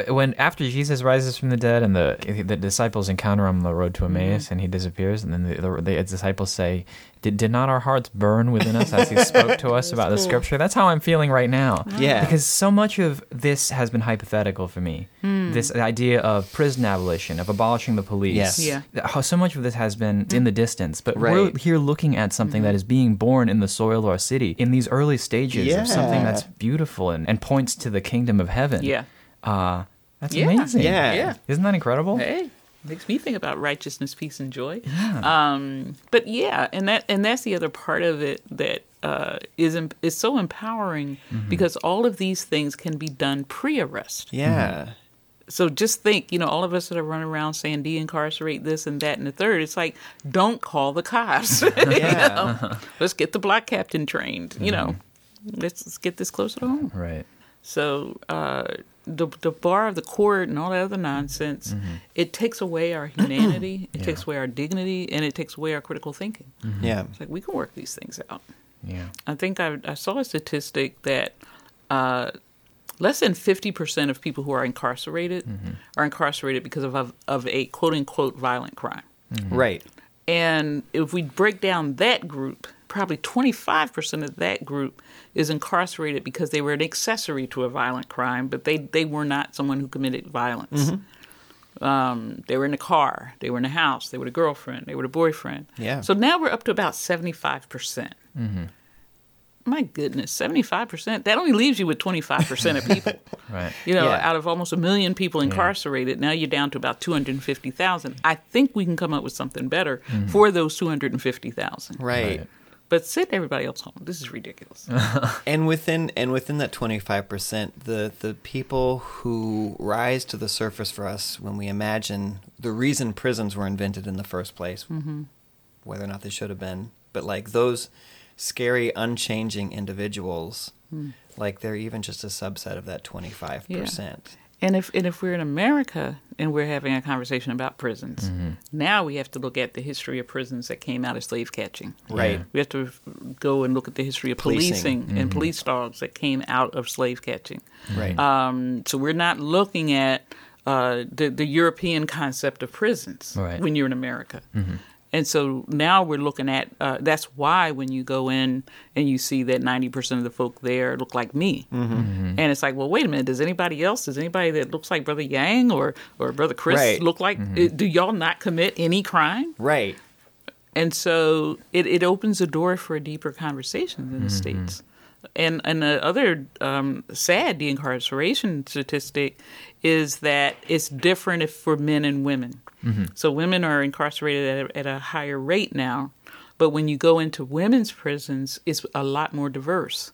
S2: when after Jesus rises from the dead and the the disciples encounter him on the road to mm-hmm. Emmaus and he disappears and then the, the, the disciples say, "Did did not our hearts burn within us as he spoke to us about the scripture?" That's how I'm feeling right now.
S3: Yeah.
S2: Because so much of this has been hypothetical for me. Hmm. This idea of prison abolition, of abolishing the police.
S3: Yes.
S4: Yeah.
S2: How so much of this has been hmm. in the distance, but we're
S3: Right.
S2: here looking at something that hmm. is being born in the soil of our city in these early stages of something that's beautiful and, and points to the kingdom of heaven.
S4: Yeah.
S2: Uh, that's
S4: Yeah.
S2: amazing.
S3: Yeah.
S4: Yeah.
S2: Isn't that incredible?
S4: Hey, makes me think about righteousness, peace, and joy. Yeah. Um, but yeah, and that and that's the other part of it that uh, is em- is so empowering because all of these things can be done pre-arrest.
S3: Yeah.
S4: So just think, you know, all of us that are running around saying de-incarcerate this and that and the third. It's like, don't call the cops. You
S3: Yeah.
S4: know? Let's get the block captain trained. You know, let's, let's get this closer to home.
S2: Right.
S4: So uh, the the bar of the court and all that other nonsense, mm-hmm. it takes away our humanity, it takes away our dignity, and it takes away our critical thinking. Mm-hmm.
S3: Yeah.
S4: It's like we can work these things out.
S2: Yeah.
S4: I think I, I saw a statistic that uh, less than fifty percent of people who are incarcerated mm-hmm. are incarcerated because of of, of a quote unquote violent crime.
S3: Right.
S4: And if we break down that group, probably 25% of that group is incarcerated because they were an accessory to a violent crime, but they, they were not someone who committed violence. Mm-hmm. Um, they were in a car, they were in a house, they were the girlfriend, they were the boyfriend.
S3: Yeah.
S4: So now we're up to about 75%. percent mm-hmm. My goodness, 75%. That only leaves you with 25% of people.
S2: Right.
S4: You know,
S3: Yeah.
S4: out of almost a million people incarcerated, now you're down to about 250,000. I think we can come up with something better mm-hmm. for those 250,000.
S3: Right.
S2: Right.
S4: But send everybody else home. This is ridiculous.
S3: And within and within that twenty five percent, the the people who rise to the surface for us when we imagine the reason prisons were invented in the first place, mm-hmm. whether or not they should have been, but like those scary, unchanging individuals, hmm. like they're even just a subset of that twenty five percent.
S4: And if and if we're in America and we're having a conversation about prisons, now we have to look at the history of prisons that came out of slave catching.
S3: Right.
S4: We have to go and look at the history of
S3: Policing.
S4: policing, and police dogs that came out of slave catching.
S3: Right.
S4: Um, so we're not looking at uh, the the European concept of prisons
S2: Right.
S4: when you're in America. And so now we're looking at uh, that's why when you go in and you see that 90% of the folk there look like me. And it's like, well, wait a minute, does anybody else, does anybody that looks like Brother Yang or, or Brother Chris
S3: Right.
S4: look like, uh, do y'all not commit any crime?
S3: Right.
S4: and so it, it opens the door for a deeper conversation in the states. And and the other um, sad de-incarceration statistic is that it's different if for men and women. Mm-hmm. So women are incarcerated at a, at a higher rate now, but when you go into women's prisons, it's a lot more diverse.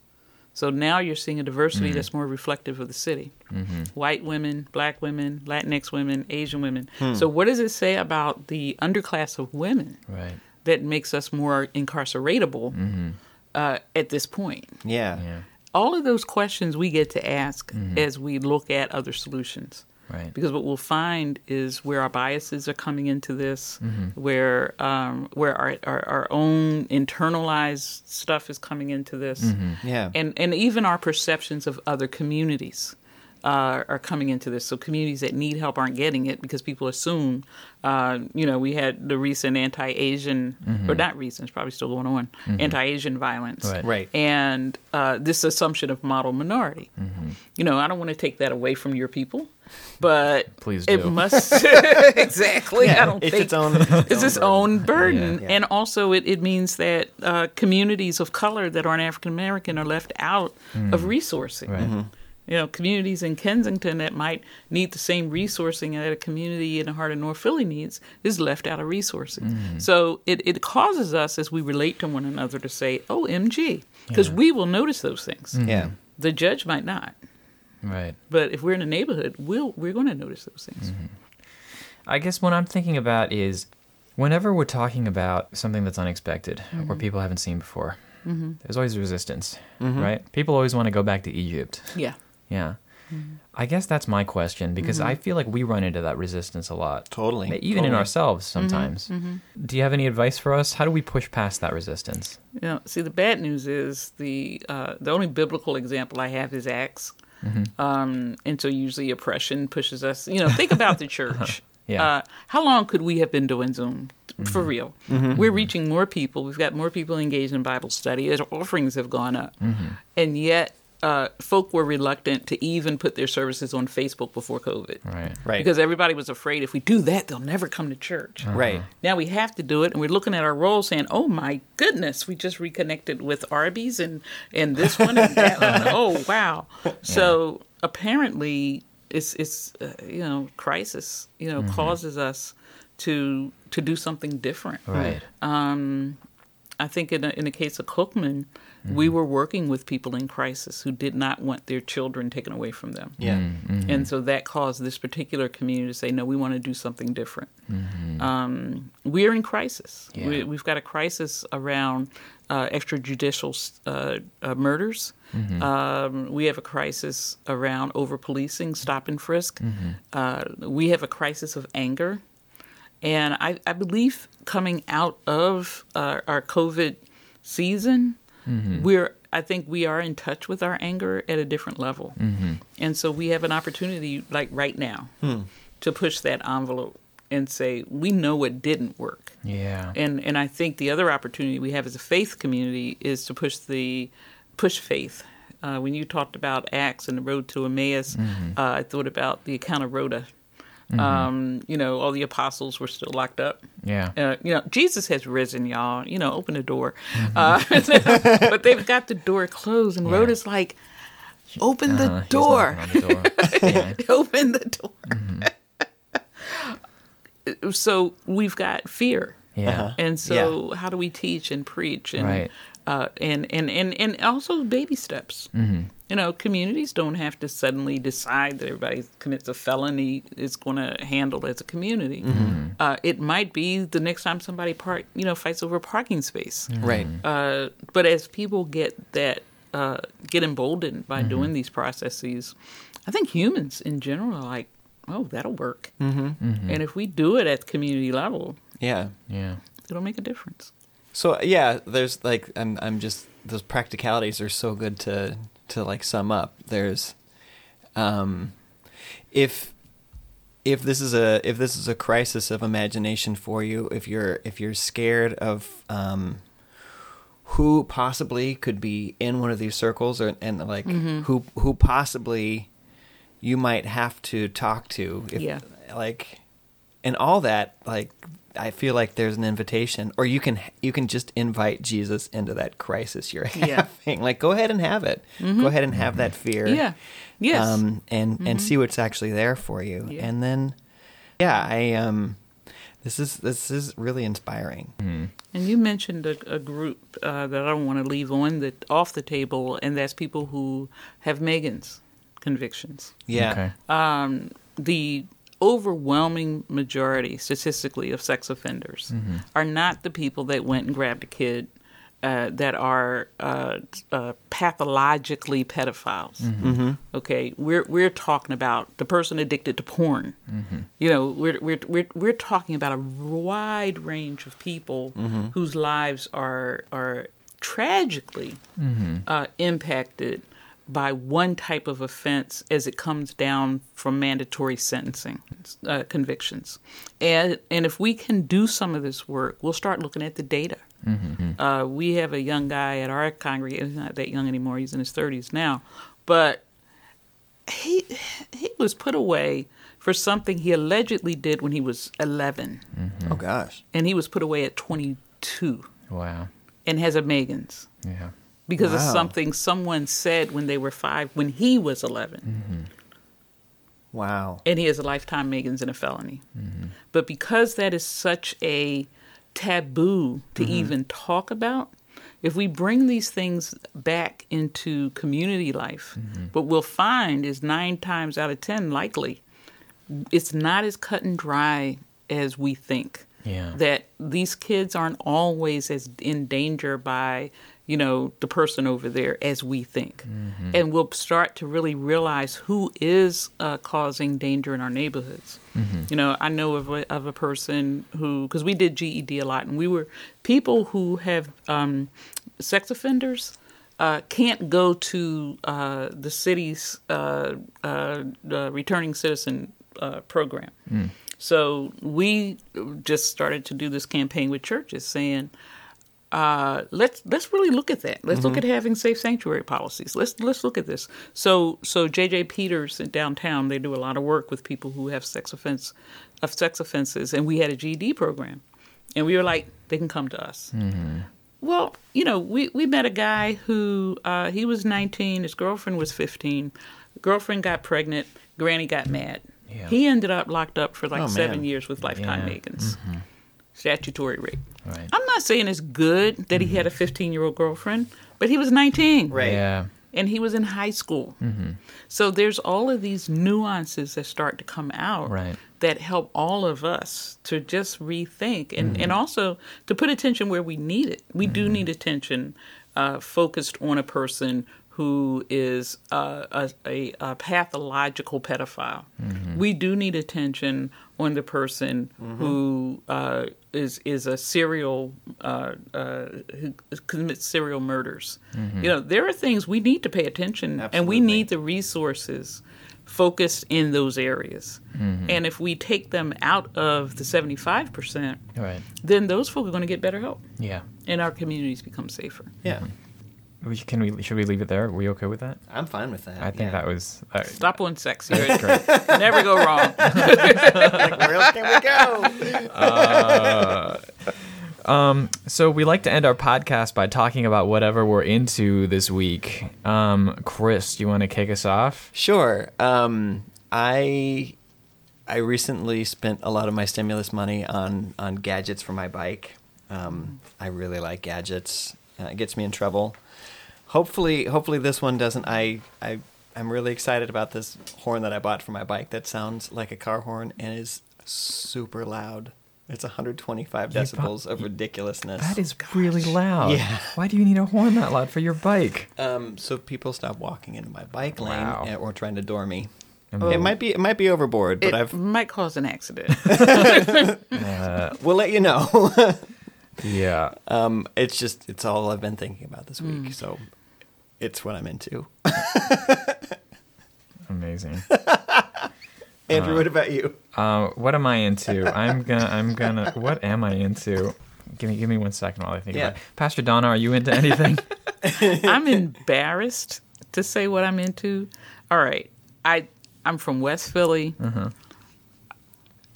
S4: So now you're seeing a diversity mm. that's more reflective of the city. Mm-hmm. White women, black women, Latinx women, Asian women. Hmm. So what does it say about the underclass of women?
S2: Right.
S4: that makes us more incarceratable mm-hmm. uh, at this point.
S3: Yeah.
S2: Yeah.
S4: All of those questions we get to ask mm-hmm. as we look at other solutions.
S2: Right.
S4: Because what we'll find is where our biases are coming into this, mm-hmm. where um, where our, our our own internalized stuff is coming into this, mm-hmm.
S3: Yeah.
S4: and and even our perceptions of other communities uh, are coming into this. So communities that need help aren't getting it because people assume, uh, you know, we had the recent anti-Asian, or not recent, it's probably still going on, anti-Asian violence,
S2: Right.
S3: Right.
S4: and uh, this assumption of model minority. You know, I don't want to take that away from your people, but
S2: Please do.
S4: it
S2: do.
S4: must exactly. I don't
S3: It's
S4: think
S3: its own.
S4: it's its own burden.
S3: Yeah.
S4: And also, it, it means that uh, communities of color that aren't African American are left out of resourcing.
S2: Right.
S4: You know, communities in Kensington that might need the same resourcing that a community in the heart of North Philly needs is left out of resourcing. Mm. So it, it causes us, as we relate to one another, to say, oh, MG, because we will notice those things. Mm-hmm.
S3: Yeah.
S4: The judge might not.
S2: Right.
S4: But if we're in a neighborhood, we'll we're going to notice those things. Mm-hmm.
S2: I guess what I'm thinking about is whenever we're talking about something that's unexpected or mm-hmm. people haven't seen before, there's always resistance, right? People always want to go back to Egypt.
S4: Yeah.
S2: Yeah. Mm-hmm. I guess that's my question because I mm-hmm. feel like we run into that resistance a lot.
S3: Totally,
S2: Even in ourselves mm-hmm. sometimes. Do you have any advice for us? How do we push past that resistance?
S4: You know, see, the bad news is the uh, the only biblical example I have is Acts, um, and so usually oppression pushes us. You know, think about the church. Uh-huh.
S2: Yeah.
S4: Uh, how long could we have been doing Zoom? For real, we're reaching more people. We've got more people engaged in Bible study. Our offerings have gone up, and yet uh, folk were reluctant to even put their services on Facebook before COVID.
S2: Right.
S3: Right.
S4: Because everybody was afraid if we do that, they'll never come to church.
S3: Right.
S4: Now we have to do it, and we're looking at our role saying, "Oh my goodness, we just reconnected with Arby's and and this one and that one. Oh wow!" So apparently, it's it's uh, you know crisis you know causes us to to do something different.
S2: Right.
S4: Um, I think in a, in the case of Cookman, we were working with people in crisis who did not want their children taken away from them.
S3: Yeah.
S4: And so that caused this particular community to say, no, we want to do something different. Um, we're in crisis.
S2: Yeah.
S4: We, we've got a crisis around uh, extrajudicial uh, uh, murders. Um, we have a crisis around over policing, stop and frisk. Uh, we have a crisis of anger. And I, I believe coming out of uh, our COVID season, we're I think we are in touch with our anger at a different level, and so we have an opportunity, like right now, to push that envelope and say we know what didn't work.
S2: Yeah.
S4: And and I think the other opportunity we have as a faith community is to push the push faith. Uh, when you talked about Acts and the road to Emmaus, uh, I thought about the account of Rhoda. Um, you know, all the apostles were still locked up.
S2: Yeah.
S4: Uh, you know, Jesus has risen, y'all. You know, open the door. Uh, but they've got the door closed, and Rhoda's like, open
S2: Uh,
S4: the
S2: he's
S4: door.
S2: the door. yeah.
S4: open the door. so we've got fear.
S2: Yeah.
S4: And so, how do we teach and preach and
S2: Right.
S4: Uh, and, and and and also baby steps? Mm-hmm. You know, communities don't have to suddenly decide that everybody commits a felony is going to handle as a community. Uh, it might be the next time somebody park, you know, fights over a parking space.
S3: Right.
S4: Uh, but as people get that uh, get emboldened by doing these processes, I think humans in general are like, oh, that'll work. Mm-hmm. And if we do it at community level,
S3: Yeah.
S2: Yeah.
S4: it'll make a difference.
S3: So yeah, there's like I'm I'm just those practicalities are so good to to like sum up. There's um if if this is a if this is a crisis of imagination for you, if you're if you're scared of um who possibly could be in one of these circles or and like who who possibly you might have to talk to if
S4: Yeah.
S3: like and all that like I feel like there's an invitation or you can you can just invite Jesus into that crisis you're
S4: Yeah.
S3: having like go ahead and have it go ahead and have that fear
S4: Yeah. Yes.
S3: um and and see what's actually there for you
S4: Yeah.
S3: and then yeah I um this is this is really inspiring
S4: And you mentioned a, a group uh, that I don't want to leave on the off the table, and that's people who have Megan's convictions.
S3: yeah
S2: Okay.
S4: Um, the overwhelming majority, statistically, of sex offenders are not the people that went and grabbed a kid. Uh, that are uh, uh, pathologically pedophiles. Okay, we're we're talking about the person addicted to porn. You know, we're we're we're we're talking about a wide range of people whose lives are are tragically uh, impacted by one type of offense as it comes down from mandatory sentencing uh, convictions. And, and if we can do some of this work, we'll start looking at the data. Uh, we have a young guy at our congregation, he's not that young anymore, he's in his 30s now, but he, he was put away for something he allegedly did when he was 11,
S3: oh gosh
S4: and he was put away at 22
S2: Wow.
S4: and has a Megan's
S2: Yeah.
S4: Because of something someone said when they were five, when he was 11. Mm-hmm.
S3: wow
S4: And he has a lifetime Megan's and a felony. Mm-hmm. But because that is such a taboo to mm-hmm. even talk about, if we bring these things back into community life, what we'll find is nine times out of ten likely it's not as cut and dry as we think.
S2: Yeah.
S4: That these kids aren't always as in danger by, you know, the person over there as we think. And we'll start to really realize who is uh, causing danger in our neighborhoods. You know, I know of a, of a person who, because we did GED a lot, and we were people who have um, sex offenders uh, can't go to uh, the city's uh, uh, returning citizen uh, program. So we just started to do this campaign with churches, saying, uh, "Let's let's really look at that. Let's look at having safe sanctuary policies. Let's let's look at this." So so JJ Peters in downtown, they do a lot of work with people who have sex offense of sex offenses, and we had a GED program, and we were like, they can come to us. Well, you know, we, we met a guy who uh, he was 19, his girlfriend was 15. Girlfriend got pregnant, Granny got mad.
S2: Yeah.
S4: He ended up locked up for like
S3: Oh,
S4: seven
S3: man.
S4: years with lifetime
S2: Yeah.
S4: maintenance, statutory rape.
S2: Right.
S4: I'm not saying it's good that he had a 15 year old girlfriend, but he was 19
S3: Right.
S2: Yeah.
S4: and he was in high school. Mm-hmm. So there's all of these nuances that start to come out
S2: Right.
S4: that help all of us to just rethink and, and mm-hmm. also to put attention where we need it. We do mm-hmm. need attention uh, focused on a person who is uh, a, a, a pathological pedophile. We do need attention on the person who uh, is is a serial uh, uh, who commits serial murders. You know, there are things we need to pay attention, and we need the resources focused in those areas. And if we take them out of the seventy five percent, then those folks are going to get better help,
S2: Yeah.
S4: and our communities become safer.
S3: Yeah.
S2: We- Can we? Should we leave it there? Are we okay with that?
S3: I'm fine with that.
S2: I think that was. Uh,
S4: Stop on sex. You're Never go wrong.
S3: Where else can we go?
S2: So we like to end our podcast by talking about whatever we're into this week. Um, Chris, do you want to kick us off?
S3: Sure. Um, I I recently spent a lot of my stimulus money on on gadgets for my bike. Um, I really like gadgets. Uh, it gets me in trouble. Hopefully, hopefully this one doesn't. I I I'm really excited about this horn that I bought for my bike. That sounds like a car horn and is super loud. It's 125
S2: You bu-
S3: decibels of ridiculousness.
S2: That is really loud.
S3: Yeah.
S2: Why do you need a horn that loud for your bike?
S3: Um, so people stop walking into my bike lane
S2: Wow.
S3: and- or trying to door me.
S2: Oh.
S3: It might be it might be overboard, but
S4: it
S3: I've
S4: might cause an accident.
S3: we'll let you know.
S2: Yeah.
S3: um, it's just it's all I've been thinking about this week, so it's what I'm into.
S2: Amazing.
S3: Andrew, what about you?
S2: Uh, what am I into? I'm gonna. I'm gonna. What am I into? Give me. Give me one second while I think
S3: Yeah.
S2: about it. Pastor Donna, are you into anything?
S4: I'm embarrassed to say what I'm into. All right, I I'm from West Philly.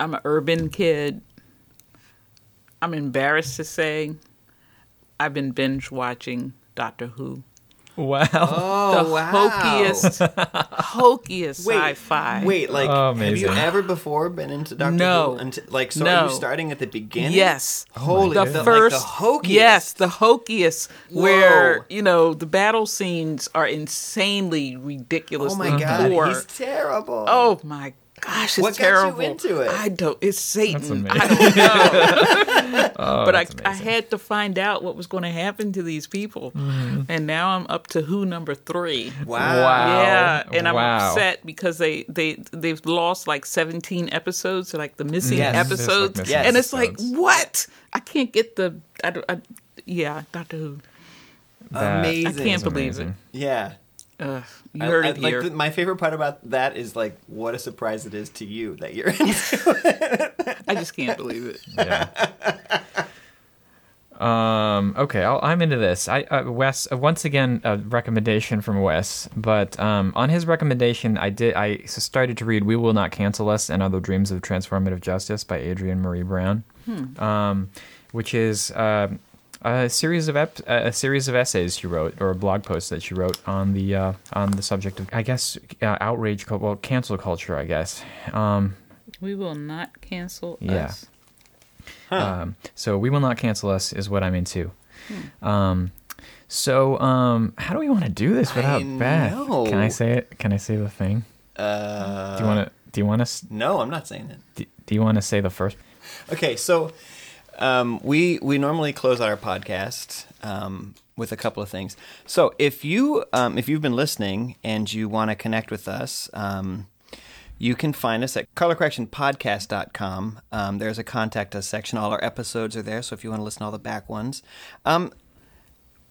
S4: I'm an urban kid. I'm embarrassed to say I've been binge watching Doctor Who.
S2: wow.
S3: Oh
S4: the hokiest, hokiest
S3: Wait,
S4: sci-fi.
S3: Wait, like
S2: Oh,
S3: have you ever before been into Doctor
S4: No.
S3: Who? Until, like, so are you starting at the beginning?
S4: Yes.
S3: Holy,
S4: the
S3: the,
S4: first,
S3: like the hokiest.
S4: yes, the hokiest,
S3: Whoa.
S4: where you know the battle scenes are insanely ridiculous.
S3: Oh my god,
S4: poor.
S3: he's terrible.
S4: Oh my gosh, it's
S3: What got you
S4: terrible.
S3: into it?
S4: I don't. It's Satan.
S2: That's
S4: I don't know.
S2: Oh,
S4: but I,
S2: that's
S4: I
S2: amazing.
S4: had to find out what was going to happen to these people,
S2: Mm-hmm.
S4: and now I'm up to Who number three.
S3: wow.
S2: Wow.
S4: Yeah, and I'm
S2: Wow.
S4: upset because they they they've lost like 17 episodes, like the missing
S3: Yes.
S2: There's, like,
S4: episodes,
S2: missing
S4: and it's like
S2: episodes.
S4: what? I can't get the. I, don't- I, yeah, Doctor Who.
S2: That
S3: Amazing.
S4: I can't
S2: is
S4: believe
S2: amazing.
S3: Yeah.
S4: Ugh, you
S3: I-
S4: heard
S3: I-
S4: it
S3: like
S4: here.
S3: the- my favorite part about that is like what a surprise it is to you that you're into
S4: I just can't believe it.
S2: Yeah. Um, okay, I'll, I'm into this. I uh, Wes uh, once again a recommendation from Wes, but um, on his recommendation, I did I s- started to read "We Will Not Cancel Us" and Other Dreams of Transformative Justice by Adrienne Maree Brown, um, which is uh, a series of ep- a series of essays she wrote or a blog post that she wrote on the uh, on the subject of I guess uh, outrage, cul- well, cancel culture, I guess. Um,
S4: We will not cancel
S2: Yeah.
S4: us.
S2: Um, so we will not cancel us is what I'm into. Um, So, um, how do we want to do this without
S3: I
S2: Beth?
S3: know.
S2: Can I say it? Can I say the thing?
S3: Uh,
S2: Do you want to? Do you want to?
S3: No, I'm not saying it.
S2: Do, do you want to say the first?
S3: Okay, so um, we we normally close out our podcast um, with a couple of things. So if you um, if you've been listening and you want to connect with us. Um, you can find us at colorcorrectionpodcast.com. Um, there's a contact us section. All our episodes are there. So if you want to listen to all the back ones, um,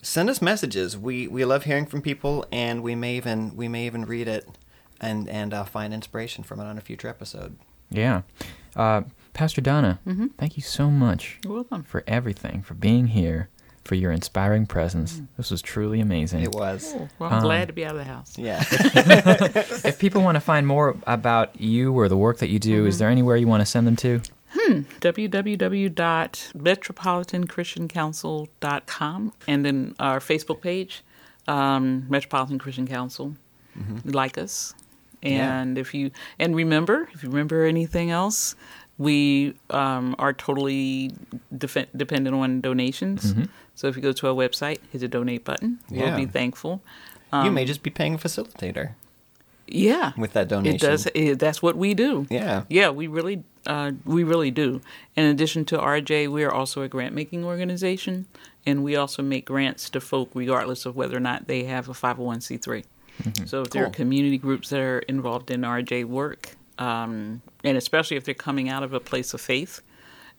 S3: send us messages. We we love hearing from people, and we may even we may even read it and and uh, find inspiration from it on a future episode.
S2: Yeah, uh, Pastor Donna, mm-hmm. thank you so much
S4: You're welcome.
S2: for everything, for being here, for your inspiring presence. Mm. This was truly amazing.
S3: It was,
S4: Oh, well, I'm um, glad to be out of the house.
S3: yeah.
S2: If people want to find more about you or the work that you do, is mm-hmm. there anywhere you want to send them to? Hmm.
S4: www.metropolitanchristiancouncil.com and then our Facebook page, um, Metropolitan Christian Council. Mm-hmm. Like us.
S3: Yeah.
S4: And if you and remember, if you remember anything else, we um, are totally def- dependent on donations. So if you go to our website, hit the donate button.
S3: Yeah.
S4: We'll be thankful.
S3: you may just be paying a facilitator
S4: Yeah,
S3: with that donation.
S4: It does. It, that's what we do.
S3: Yeah.
S4: Yeah, we really, uh, we really do. In addition to RJ, we are also a grant making organization, and we also make grants to folk regardless of whether or not they have a 501c3. So if there are community groups that are involved in RJ work, um, and especially if they're coming out of a place of faith,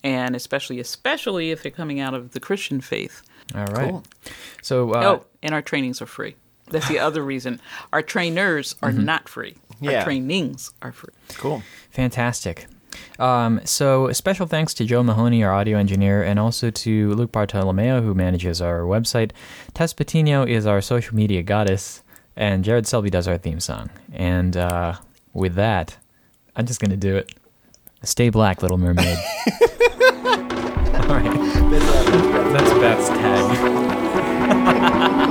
S4: and especially especially if they're coming out of the Christian faith.
S2: All right.
S3: Cool.
S2: So, uh,
S4: oh, and our trainings are free. That's the other reason. Our trainers are not free.
S3: Yeah.
S4: Our trainings are free.
S3: Cool.
S2: Fantastic. Um, so, special thanks to Joe Mahoney, our audio engineer, and also to Luke Bartolomeo, who manages our website. Tess Patino is our social media goddess, and Jared Selby does our theme song. And uh, with that, I'm just to do it. Stay black, Little Mermaid. All right. That's Beth's tag.